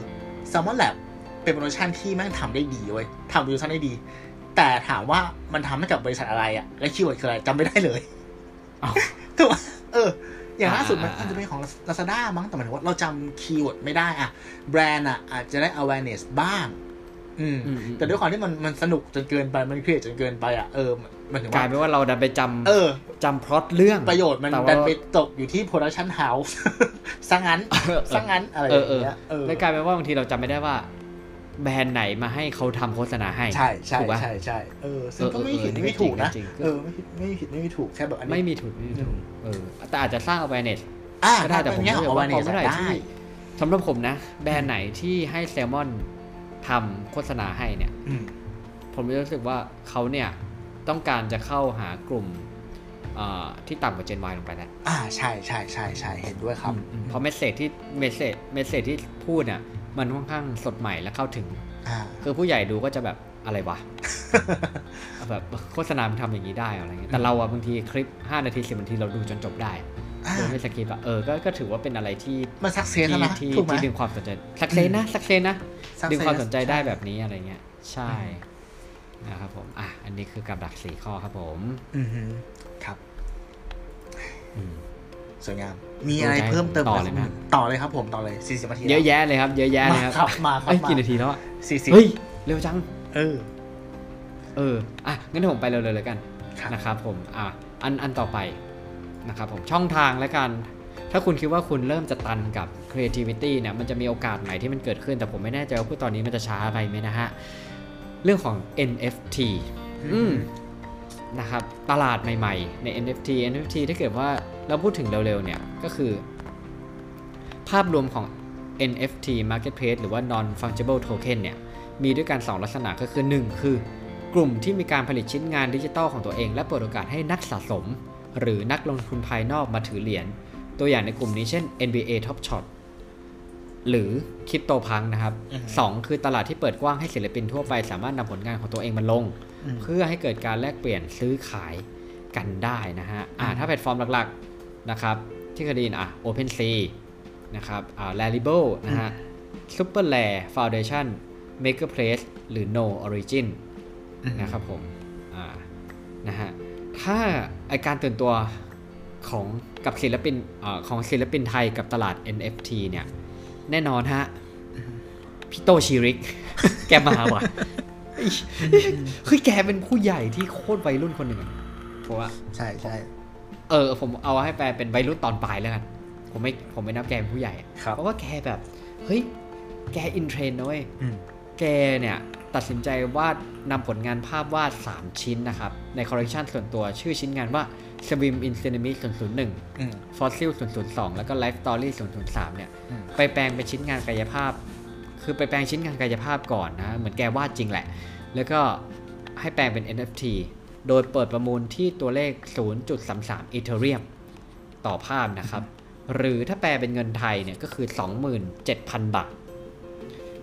Salmon Lab เป็น production ที่แม่งทำได้ดีเว้ยทำวิดีโอสั้นได้ดี แต่ถามว่ามันทำให้กับบริษัทอะไรอะและ keyword คืออะไรจำไม่ได้เลยอ้าวถูกปะเออ อย่างล่าสุดมันอ่ามันจะเป็นของ Lazada มั้งแต่หมายถึงว่าเราจำ keyword ไม่ได้อะแบรนด์อะอาจจะได้ awareness บ้างอืมอืมอืม แต่ด้วยความที่มันมันสนุกจนเกินไปมันเครียดจนเกินไปอะเออมันถึงกลายว่าเป็นว่าเราดันไปจเออำจำพล็อตเรื่องประโยชน์มันแต่ว่าดันไปตกอยู่ที่ production house ซะงั้นซะงั้นอะไรอเออย่างเออเงี้ยเออแล้วกลายเป็นว่าบางทีเราจำไม่ได้ว่า แบรนด์ไหนมาให้เขาทำโฆษณาให้ ใช่ใช่ถูกปะใช่ใช่เออซึ่งก็เออไม่ผิดเออไม่ถูกนะจริงๆเออไม่ผิดไม่ผิดไม่ถูกแค่แบบอันนี้ไม่มีถูกไม่มีถูกเออแต่อาจจะสร้าง awareness อ่าก็ได้แต่ผมเนี้ยรู้สึเอากไว้ว่าในพอเมื่อไหร่ได้ที่สำหรับผมนะ แบรนด์ไหนที่ให้แซลมอนทำโฆษณาให้เนี่ยอืมผมรู้สึกว่าเขาเนี่ยต้องการจะเข้าหากลุ่มเอ่อที่ต่ำกว่า Gen Y ลงไปแล้วอ่าใช่ใช่ใช่ใช่เห็นด้วยครับอืมเพราะ message ที่ message message ที่พูดเนี่ย มันค่อนข้างสดใหม่และเข้าถึงอ่าคือผู้ใหญ่ดูก็จะแบบอะไรวะแบบโฆษณามันทำอย่างนี้ได้เหรออะไรเงี้ยแต่เราอะบางทีคลิป 5 นาที10นาทีเราดูจนจบได้อ่าโดยไม่สกิปอะเออก็ก็ถือว่าเป็นอะไรที่มันสักเซสที่แล้วนะที่ถูกไหมที่ดึงความสนใจสักเซนนะสักเซนนะ success ดึงความสนใจได้ใช่แบบนี้อะไรเงี้ย ใช่นะครับผมอะอันนี้คือกับดักสี่ข้อครับผม อือฮึครับ อืม สวยงาม มีอะไรเพิ่มเติมต่อเลยไหมต่อเลยครับผมต่อเลยสี่สิบนาทีเยอะแยะเลยครับ เยอะแยะเลยมาคครัรับบมาครับเอ้ยมากี่นาทีแล้วอะสี่สิบเฮ้ยเร็วจัง เออ เอออะงั้นเดี๋ยวผมไปเร็วๆเลยกันครับนะครับผมอะอันอันต่อไปนะครับผมช่องทางแล้วกัน ถ้าคุณคิดว่าคุณเริ่มจะตันกับ creativity เนี่ยมันจะมีโอกาสใหม่ที่มันเกิดขึ้น แต่ผมไม่แน่ใจว่าพูดตอนนี้มันจะช้าไปไหมนะฮะ เรื่องของ NFT อืม นะครับตลาดใหม่ๆ ใน NFT NFT ถ้าเกิดว่าเราพูดถึงเร็วๆเนี่ยก็คือ ภาพรวมของ NFT Marketplace หรือว่า Non Fungible Token เนี่ยมีด้วยกัน 2 ลักษณะก็คือ 1 คือกลุ่มที่มีการผลิตชิ้นงานดิจิทัลของตัวเอง และเปิดโอกาสให้นักสะสม หรือนักลงทุนภายนอกมาถือเหรียญตัวอย่างในกลุ่มนี้เช่น NBA Top Shot หรือคริปโตพังนะครับอือฮึสองคือตลาดที่เปิดกว้างให้ศิลปินทั่วไป สามารถนำผลงานของตัวเองมาลงอืมเพื่อให้เกิดการแลกเปลี่ยนซื้อขายกันได้นะฮะอ่าถ้าแพลตฟอร์มหลักๆนะครับที่เคยไดยินอะ OpenSea นะครับอ่า Rarible นะฮะ SuperRare Foundation Makerplace หรือ No Origin อืมนะครับผมอ่านะฮะถ้าไอการตื่นตัวของกับศิลปินเออของศิลปินไทยกับตลาด NFT เนี่ย แน่นอนฮะพี่โตชิริก แกมาว่ะเฮ้ยเฮ้ยแกเป็นผู้ใหญ่ที่โคตรวัยรุ่นคนหนึ่งอะเพราะว่าใช่ใช่เออ ผมเอาให้แปลเป็นวัยรุ่นตอนปลายแล้วกันผมไม่ผมไม่นับแกเป็นผู้ใหญ่อะครับเพราะว่าแกแบบ เฮ้ย แก in trend นะเว้ยอืมแกเนี่ยตัดสินใจวาดนำผลงานภาพวาด 3 ชิ้นนะครับ ในคอลเลกชันส่วนตัวชื่อชิ้นงานว่า Swim in Cinema 001อืม Fossil 002 แล้วก็ Life Story 003 เนี่ยอืม ไปแปลงเป็นชิ้นงานกายภาพ คือไปแปลงชิ้นงานกายภาพก่อนนะ เหมือนแกวาดจริงแหละ แล้วก็ให้แปลงเป็น NFT โดยเปิดประมูลที่ตัวเลข 0.33อีเทเรียมต่อภาพนะครับ หรือถ้าแปลเป็นเงินไทยเนี่ยก็คือ 27,000 บาท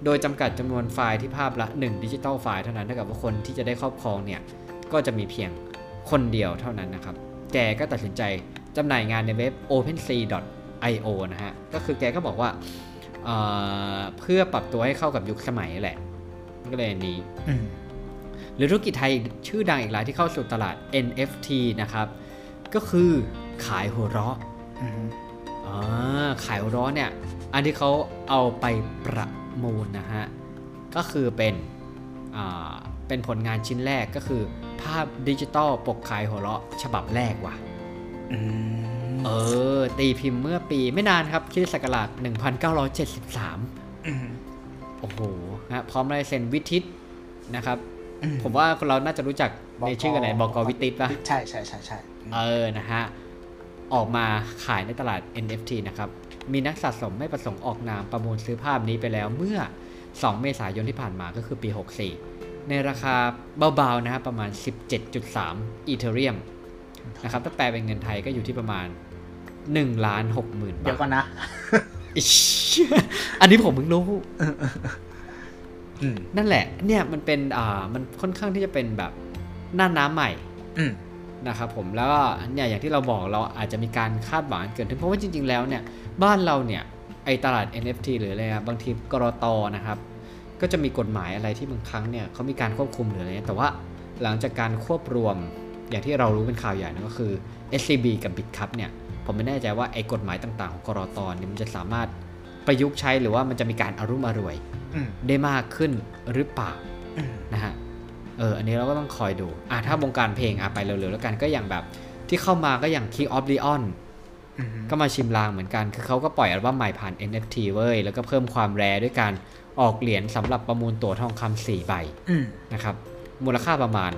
โดยจำกัดจำนวนไฟล์ที่ภาพละ 1 ดิจิตอลไฟล์เท่านั้นเท่ากับว่าคนที่จะได้ครอบครองเนี่ย ก็จะมีเพียงคนเดียวเท่านั้นนะครับ แกก็ตัดสินใจจำหน่ายงานในเว็บ OpenSea. OpenSea.io นะฮะ ก็คือแกก็บอกว่าเอ่อเพื่อปรับตัวให้เข้ากับยุคสมัยแหละ ก็เลยอันนี้อืมหรือธุรกิจไทยชื่อดังอีกรายที่เข้าสู่ตลาด NFT นะครับ ก็คือขายหัวเราะอืมอ่าขายหัวเราะเนี่ย อันที่เขาเอาไปประมูลนะฮะ ก็คือเป็นอ่าเป็นผลงานชิ้นแรกก็คือ ภาพดิจิตอลปกขายหัวเราะฉบับแรกว่ะอืม เออ ตีพิมพ์เมื่อปีไม่นานครับคริสตศักราช1973อืมโอ้โหนะพร้อมลายเซ็นวิทิตนะครับอืมผมว่าคนเราน่าจะรู้จักในชื่อกันไหนบอกวิทิตปะใช่ใช่ใช่ใช่เออนะฮะ ออกมาขายในตลาด NFT นะครับ มีนักสะสมไม่ประสงค์ออกนามประมูลซื้อภาพนี้ไปแล้วเมื่อ 2 เมษายนที่ผ่านมาก็คือปี 64 ในราคาเบาๆนะครับประมาณ 17.3อีเทเรียมนะครับถ้าแปลเป็นเงินไทยก็อยู่ที่ประมาณ 1ล้าน6หมื่นเดี๋ยวบาทก่อนนะอิ๊ชอันนี้ผมเพิ่งรู้อืมนั่นแหละ เนี่ยมันเป็นอ่ามันค่อนข้างที่จะเป็นแบบหน้าน้ำใหม่อืมนะครับผมแล้วก็เนี่ยอย่างที่เราบอกเราอาจจะมีการคาดหวังเกิดขึ้นเพราะว่าจริง ๆ แล้วเนี่ยบ้านเราเนี่ยไอตลาด NFT หรืออะไรครับบางทีกรตนะครับ ก็จะมีกฎหมายอะไรที่บางครั้งเนี่ยเขามีการควบคุมหรืออะไรเงี้ยแต่ว่าหลังจากการควบรวมอย่างที่เรารู้เป็นข่าวใหญ่นะก็คือ SCB กับ BitCup เนี่ย ผมไม่แน่ใจว่าไอ้กฎหมายต่างๆของกรตเนี่ยมันจะสามารถประยุกต์ใช้หรือว่ามันจะมีการอารุ่มอร่วยอืมได้มากขึ้นหรือเปล่าอืมนะฮะเอออันนี้เราก็ต้องคอยดูอะถ้าวงการเพลงอะไปเร็วๆแล้วกันก็อย่างแบบที่เข้ามาก็อย่าง King of Leon อืมก็มาชิมลางเหมือนกันคือเขาก็ปล่อยอัลบั้มใหม่ผ่าน NFT เว้ยแล้วก็เพิ่มความแรด้วยการออกเหรียญสำหรับประมูลตั๋วทองคำ4ใบอืมนะครับมูลค่าประมาณ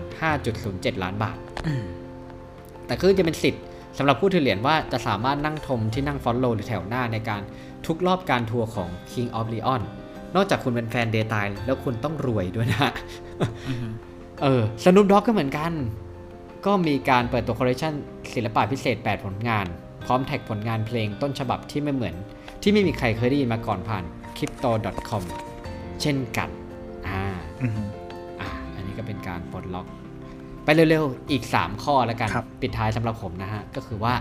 5.07 ล้านบาทอืมแต่คือจะเป็นสิทธิ์ สำหรับผู้ถือเหรียญว่าจะสามารถนั่งชมที่นั่ง front row หรือแถวหน้าในการทุกรอบการทัวร์ของ Kings of Leon นอกจากคุณเป็นแฟนเดย์ไทแล้วคุณต้องรวยด้วยนะอืมเออ Snoop Dogg ก็เหมือนกัน ก็มีการเปิดตัวคอลเลคชันศิลปะพิเศษ 8 ผลงาน พร้อม track ผลงานเพลงต้นฉบับที่ไม่เหมือน ที่ไม่มีใครเคยได้ยินมาก่อนผ่าน crypto.com เช่นกัน อ่าอืมอ่า อันนี้ก็เป็นการปลดล็อก ไปเร็วๆ อีก 3 ข้อแล้วกันครับปิดท้ายสำหรับผมนะฮะ ก็คือว่า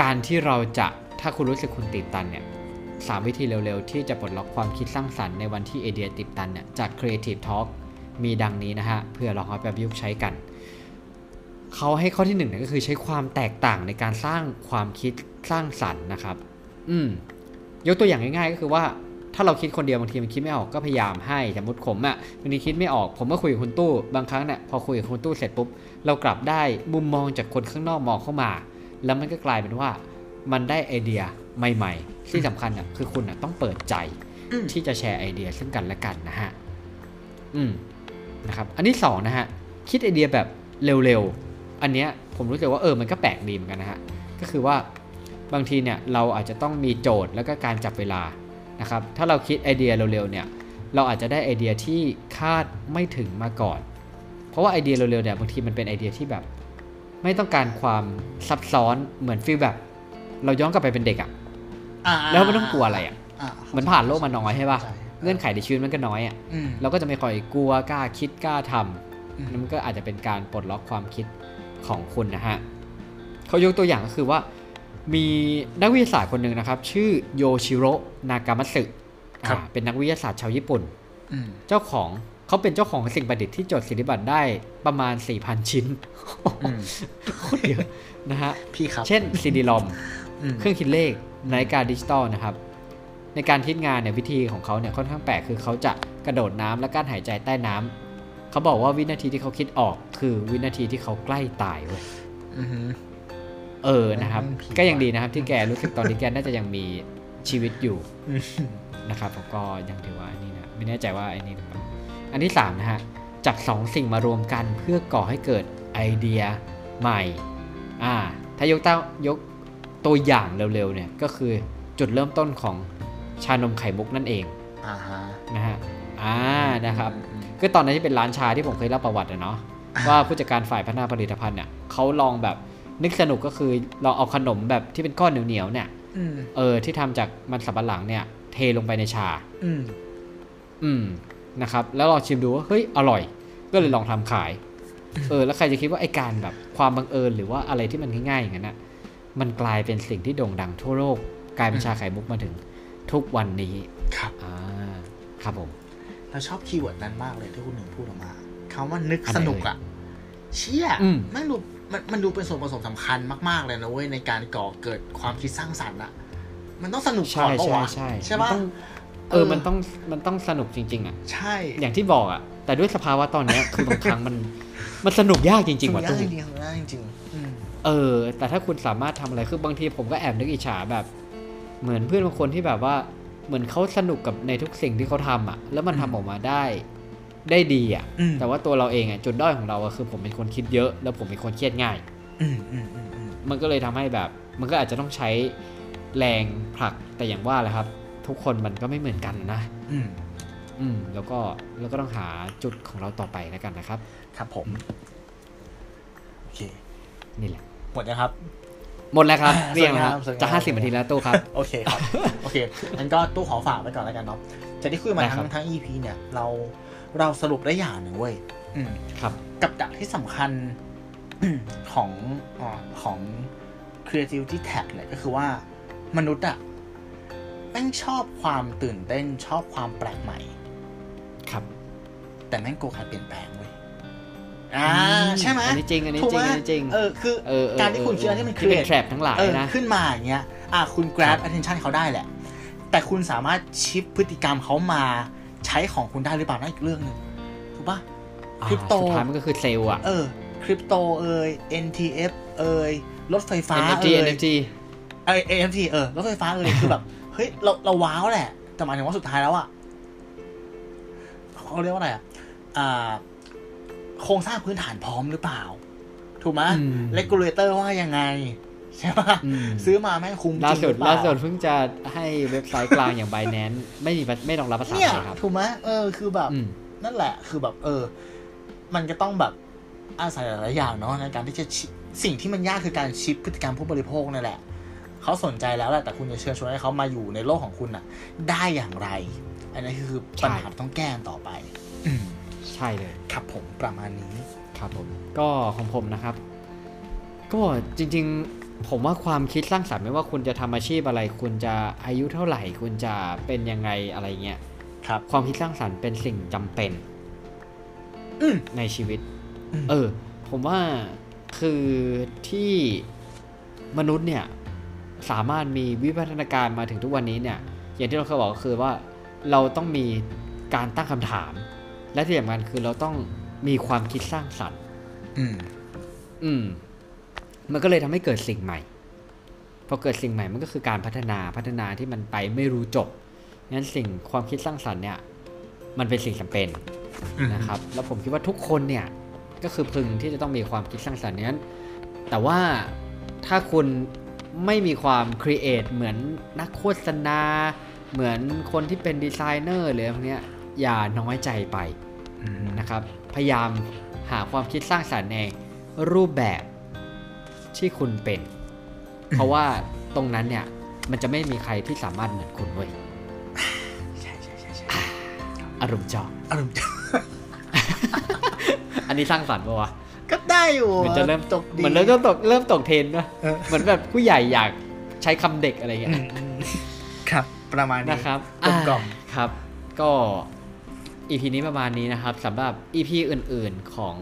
การที่เราจะถ้าคุณรู้สึกคุณติดตันเนี่ยสามวิธีเร็วๆ ที่จะปลดล็อกความคิดสร้างสรรค์ในวันที่ไอเดียติดตันเนี่ยจาก Creative Talk มีดังนี้นะฮะ เพื่อลองเอาไปประยุกต์ใช้กัน เขาให้ข้อที่หนึ่งเนี่ยก็คือใช้ความแตกต่างในการสร้างความคิดสร้างสรรค์นะครับ อืมยกตัวอย่างง่ายๆ ก็คือว่า ถ้าเราคิดคนเดียวบางทีมันคิดไม่ออกก็พยายามให้สมมติผมอะ่ะบางทีคิดไม่ออกผมก็คุยกับคุณตู้บางครั้งเนี่ยพอคุยกับคุณตู้เสร็จปุ๊บเรากลับได้มุมมองจากคนข้างนอกมองเข้ามา แล้วมันก็กลายเป็นว่ามันได้ไอเดียใหม่ ๆ ที่สำคัญอะคือคุณอะต้องเปิดใจอืมที่จะแชร์ไอเดียซึ่งกันและกันนะฮะอืมนะครับ อันที่สองนะฮะคิดไอเดียแบบเร็วๆ อันเนี้ยผมรู้สึกว่าเออมันก็แปลกดีเหมือนกันนะฮะ ก็คือว่าบางทีเนี่ยเราอาจจะต้องมีโจทย์แล้วก็การจับเวลา นะครับ ถ้าเราคิดไอเดียเร็วๆเนี่ย เราอาจจะได้ไอเดียที่คาดไม่ถึงมาก่อน เพราะว่าไอเดียเร็วๆเนี่ยบางทีมันเป็นไอเดียที่แบบ ไม่ต้องการความซับซ้อนเหมือนฟีลแบบ เราย้อนกลับไปเป็นเด็กอะอ่าแล้วไม่ต้องกลัวอะไรอะอ่าเหมือนผ่านโลกมาน้อยใช่ป่ะใช่เงื่อนไขในชีวิตมันก็น้อยอะอืมเราก็จะไม่ค่อยกลัวกล้าคิดกล้าทอืมำนั่นมันก็อาจจะเป็นการปลดล็อกความคิดของคุณนะฮะเขายกตัวอย่างก็คือว่า มีนักวิทยาศาสตร์คนหนึ่งนะครับ ชื่อโยชิโร่นากามัตสึอ่าเป็นนักวิทยาศาสตร์ชาวญี่ปุ่นอืมเจ้าของเขาเป็นเจ้าของสิ่งประดิษฐ์ที่จดสิทธิบัตรได้ประมาณ 4,000 ชิ้นอืมโคตรเยอะนะฮะพี่ครับ เช่นซีดีลอมอืมเครื่องคิดเลขนาฬิกาดิจิตอลนะครับ ในการคิดงานเนี่ยวิธีของเขาเนี่ยค่อนข้างแปลกคือเขาจะกระโดดน้ำและการหายใจใต้น้ำเขาบอกว่าวินาทีที่เขาคิดออก คือวินาทีที่เขาใกล้ตายเว้ยอือหือ เออนะครับมันผีก็ยังดีนะครับ ที่แกรู้สึกตอนนี้แกน่าจะยังมีชีวิตอยู่อืมนะครับผมก็ยังถือว่าอันนี้นะไม่แน่ใจว่าอันนี้หรือเปล่าอันที่สามนะฮะจับสองสิ่งมารวมกันเพื่อก่อให้เกิดไอเดียใหม่อ่าถ้ายกเต้ายกตัวอย่างเร็วๆเนี่ยก็คือจุดเริ่มต้นของชานมไข่มุกนั่นเองอ่าฮะนะฮะอ่านะครับอืมก็ตอนนั้นที่เป็นร้านชาที่ผมเคยเล่าประวัติอะเนาะอ่าว่าผู้จัดการฝ่ายพัฒนาผลิตภัณฑ์เนี่ยเขาลองแบบ นึกสนุกก็คือลองเอาขนมแบบที่เป็นก้อนเหนียวๆเนี่ยอืมเออ ที่ทำจากมันสับปะหลังเนี่ย เทลงไปในชา อืม อืมนะครับ แล้วลองชิมดูว่าเฮ้ยอร่อย ก็เลยลองทำขาย เออ แล้วใครจะคิดว่าไอ้การแบบความบังเอิญหรือว่าอะไรที่มันง่ายๆอย่างนั้นนะมันกลายเป็นสิ่งที่โด่งดังทั่วโลกกลายเป็นชาไข่มุกมาถึงทุกวันนี้ครับอ่าครับผมเราชอบคีย์เวิร์ดนั้นมากเลยที่คุณหนึ่งพูดออกมาคำว่านึกอันไหนสนุกอะเชี่ยอืมไม่ดู มันมันดูเป็นส่วนผสมสำคัญมาก ๆ เลยนะเว้ยในการก่อเกิดความคิดสร้างสรรค์อะมันต้องสนุกก่ใช่อนปะใช่วะใช่ใช่ปะมันต้องเออมันต้องมันต้องสนุกจริง ๆ อะ ใช่ อย่างที่บอกอะ แต่ด้วยสภาวะตอนเนี้ยคือบางครั้งมันมันสนุกยากจริงๆว่ะสตุ้นุมกจริงๆสนุกยากจริงๆอืมเออ แต่ถ้าคุณสามารถทำอะไรคือบางทีผมก็แอบนึกอิจฉาแบบ เหมือนเพื่อนบางคนที่แบบว่าเหมือนเขาสนุกกับในทุกสิ่งที่เขาทำอะ แล้วมันทำออกมาได้ ได้ดีอะอืมแต่ว่าตัวเราเองอะจุดด้อยของเราอะคือผมเป็นคนคิดเยอะ แล้วผมเป็นคนเครียดง่ายอืมอืมอืมอืมมันก็เลยทำให้แบบ มันก็อาจจะต้องใช้แรงผลักแต่อย่างว่าแหละครับ ทุกคนมันก็ไม่เหมือนกันนะอืมอืมแล้วก็แล้วก็ต้องหาจุดของเราต่อไปแล้วกันนะครับ ครับผมโอเคนี่แหละหมดนะครับ หมดแล้วครับอ่าเรียงแล้วครับสวยงามจะห้าสิบนาทีแล้วตู้ครับโอเคครับโอเคงั้นก็ตู้ขอฝากไว้ก่อนแล้วกันเนาะจากที่คุยมาได้ครัทั้บงทั้ง EP เนี่ยเรา เราสรุปได้อย่างหนึ่งเว้ยอืมครับ กับดักที่สำคัญของอาของ creativity tag เนี่ยก็คือว่ามนุษย์อะแม่งชอบความตื่นเต้นชอบความแปลกใหม่ ครับ แต่แม่งกลัวการเปลี่ยนแปลงเว้ยอ่าอืมใช่ไหมอันนี้จริงอันนี้ถูกจริงไหมอันนี้จริงเออคือเออเออการที่คุณคิดอะไรที่มันที่เป็น create แทรปทั้งหลายเออนะขึ้นมาอย่างเงี้ยอะคุณ grab attention เขาได้แหละ แต่คุณสามารถชิปพฤติกรรมเขามา ใช้ของคุณได้หรือเปล่านั่นอีกเรื่องหนึ่งถูกปะอ่าคริปโตสุดท้ายมันก็คือเซลล์อะเออคริปโตเอ่ย NTF เอ่ยรถไฟฟ้า NFT เอ่ย NFT เอ้ย NFT เออรถไฟฟ้าเอ่ยคือแบบเฮ้ยเราเราว้าวแหละ แต่หมายถึงว่าสุดท้ายแล้วอะเขาเรียกว่าอะไรอะอ่าโครงสร้างพื้นฐานพร้อมหรือเปล่า ถูกไหมอืมเลกูเลเตอร์ว่ายังไง ใช่ปะอืมซื้อมาแม่งคุ้มจล่าริงหสุดรือเปล่าล่าสุดเพิ่งจะให้เว็บไซต์กลางอย่าง Binance ไม่มีไม่รองรับภาษาเนี่ยไทยครับถูกไหมเออคือแบบอืมนั่นแหละ คือแบบเออ มันก็ต้องแบบอาศัยหลายๆอย่างเนาะในการที่จะชิสิ่งที่มันยากคือการชิปพฤติกรรมผู้บริโภคนั่นแหละเขาสนใจแล้วแหละแต่คุณจะเชิญชวนให้เขามาอยู่ในโลกของคุณน่ะ ได้อย่างไร อันนี้คือใช่ปัญหาที่ต้องแก้ต่อไปอืมใช่เลย ครับผมประมาณนี้ ครับผม ก็ของผมนะครับ ก็จริง ๆ ผมว่าความคิดสร้างสรรค์ไม่ว่าคุณจะทำอาชีพอะไร คุณจะอายุเท่าไหร่ คุณจะเป็นยังไงอะไรเงี้ยครับ ความคิดสร้างสรรค์เป็นสิ่งจำเป็นอืมในชีวิตอืมเออ ผมว่าคือที่มนุษย์เนี่ย สามารถมีวิวัฒนาการมาถึงทุกวันนี้เนี่ย อย่างที่เราเคยบอกก็คือว่าเราต้องมีการตั้งคำถาม และที่สำคัญคือเราต้องมีความคิดสร้างสรรค์ อืม อืม มันก็เลยทำให้เกิดสิ่งใหม่ พอเกิดสิ่งใหม่มันก็คือการพัฒนาพัฒนาที่มันไปไม่รู้จบงั้นสิ่งความคิดสร้างสรรค์เนี่ยมันเป็นสิ่งจำเป็นนะครับ แล้วผมคิดว่าทุกคนเนี่ยก็คือพึงที่จะต้องมีความคิดสร้างสรรค์นั้น แต่ว่าถ้าคุณไม่มีความครีเอทเหมือนนักโฆษณา เหมือนคนที่เป็นดีไซเนอร์หรืออะไรพวกเนี้ยอย่าน้อยใจไปอืมนะครับ พยายามหาความคิดสร้างสรรค์ในรูปแบบ ที่คุณเป็น เพราะว่าตรงนั้นเนี่ย มันจะไม่มีใครที่สามารถเหมือนคุณเว้ยใช่ใช่ใช่ใช่อารมณ์จออารมณ์อันนี้สร้างสรรค์ปะวะก็ได้อยู่เหมือนจะเริ่มจบดีเหมือนเริ่มตกเริ่มตกเทรนด์นะเออเหมือนแบบผู้ใหญ่อยากใช้คำเด็กอะไรเงี้อืยมอืมครับ ประมาณนี้นะครับกลมกล่อมอ่าครับ ก็อีพีนี้ประมาณนี้นะครับสำหรับอีพีอื่น ๆของ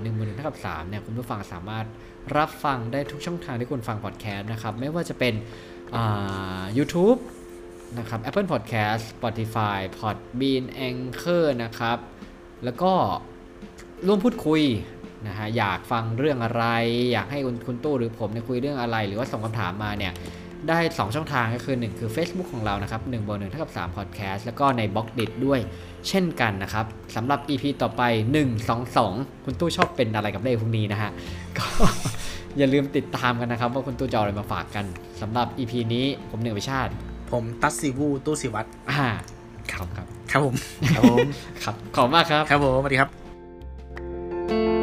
หนึ่งหมื่นหนึ่งเท่ากับสามเนี่ยคุณผู้ฟังสามารถ รับฟังได้ทุกช่องทางที่คุณฟังพอดแคสต์นะครับ ไม่ว่าจะเป็นอ่า YouTube นะครับ Apple Podcast Spotify Podbean Anchor นะครับ แล้วก็ร่วมพูดคุยนะฮะอยากฟังเรื่องอะไร อยากให้คุณคุณตู้หรือผมเนี่ยคุยเรื่องอะไร หรือว่าส่งคำถามมาเนี่ยได้ 2 ช่องทางก็คือ 1 คือ Facebook ของเรานะครับ1บวก1เท่ากับ3 Podcast แล้วก็ในบล็อกดิด้วย เช่นกันนะครับสำหรับ EP ต่อไป 1 2 2 คุณตู้ชอบเป็นอะไรกับเลขพวกนี้นะฮะ ก็อย่าลืมติดตามกันนะครับ ว่าคุณตู้จะเอาอะไรมาฝากกันสำหรับ EP นี้ผมหนึ่งวิชาติ ผมตัสซีวูตู้สิวัตรอ่าครับครับ ครับผม ครับผม ครับ ขอบคุณมากครับ ครับผมสวัสดีครับ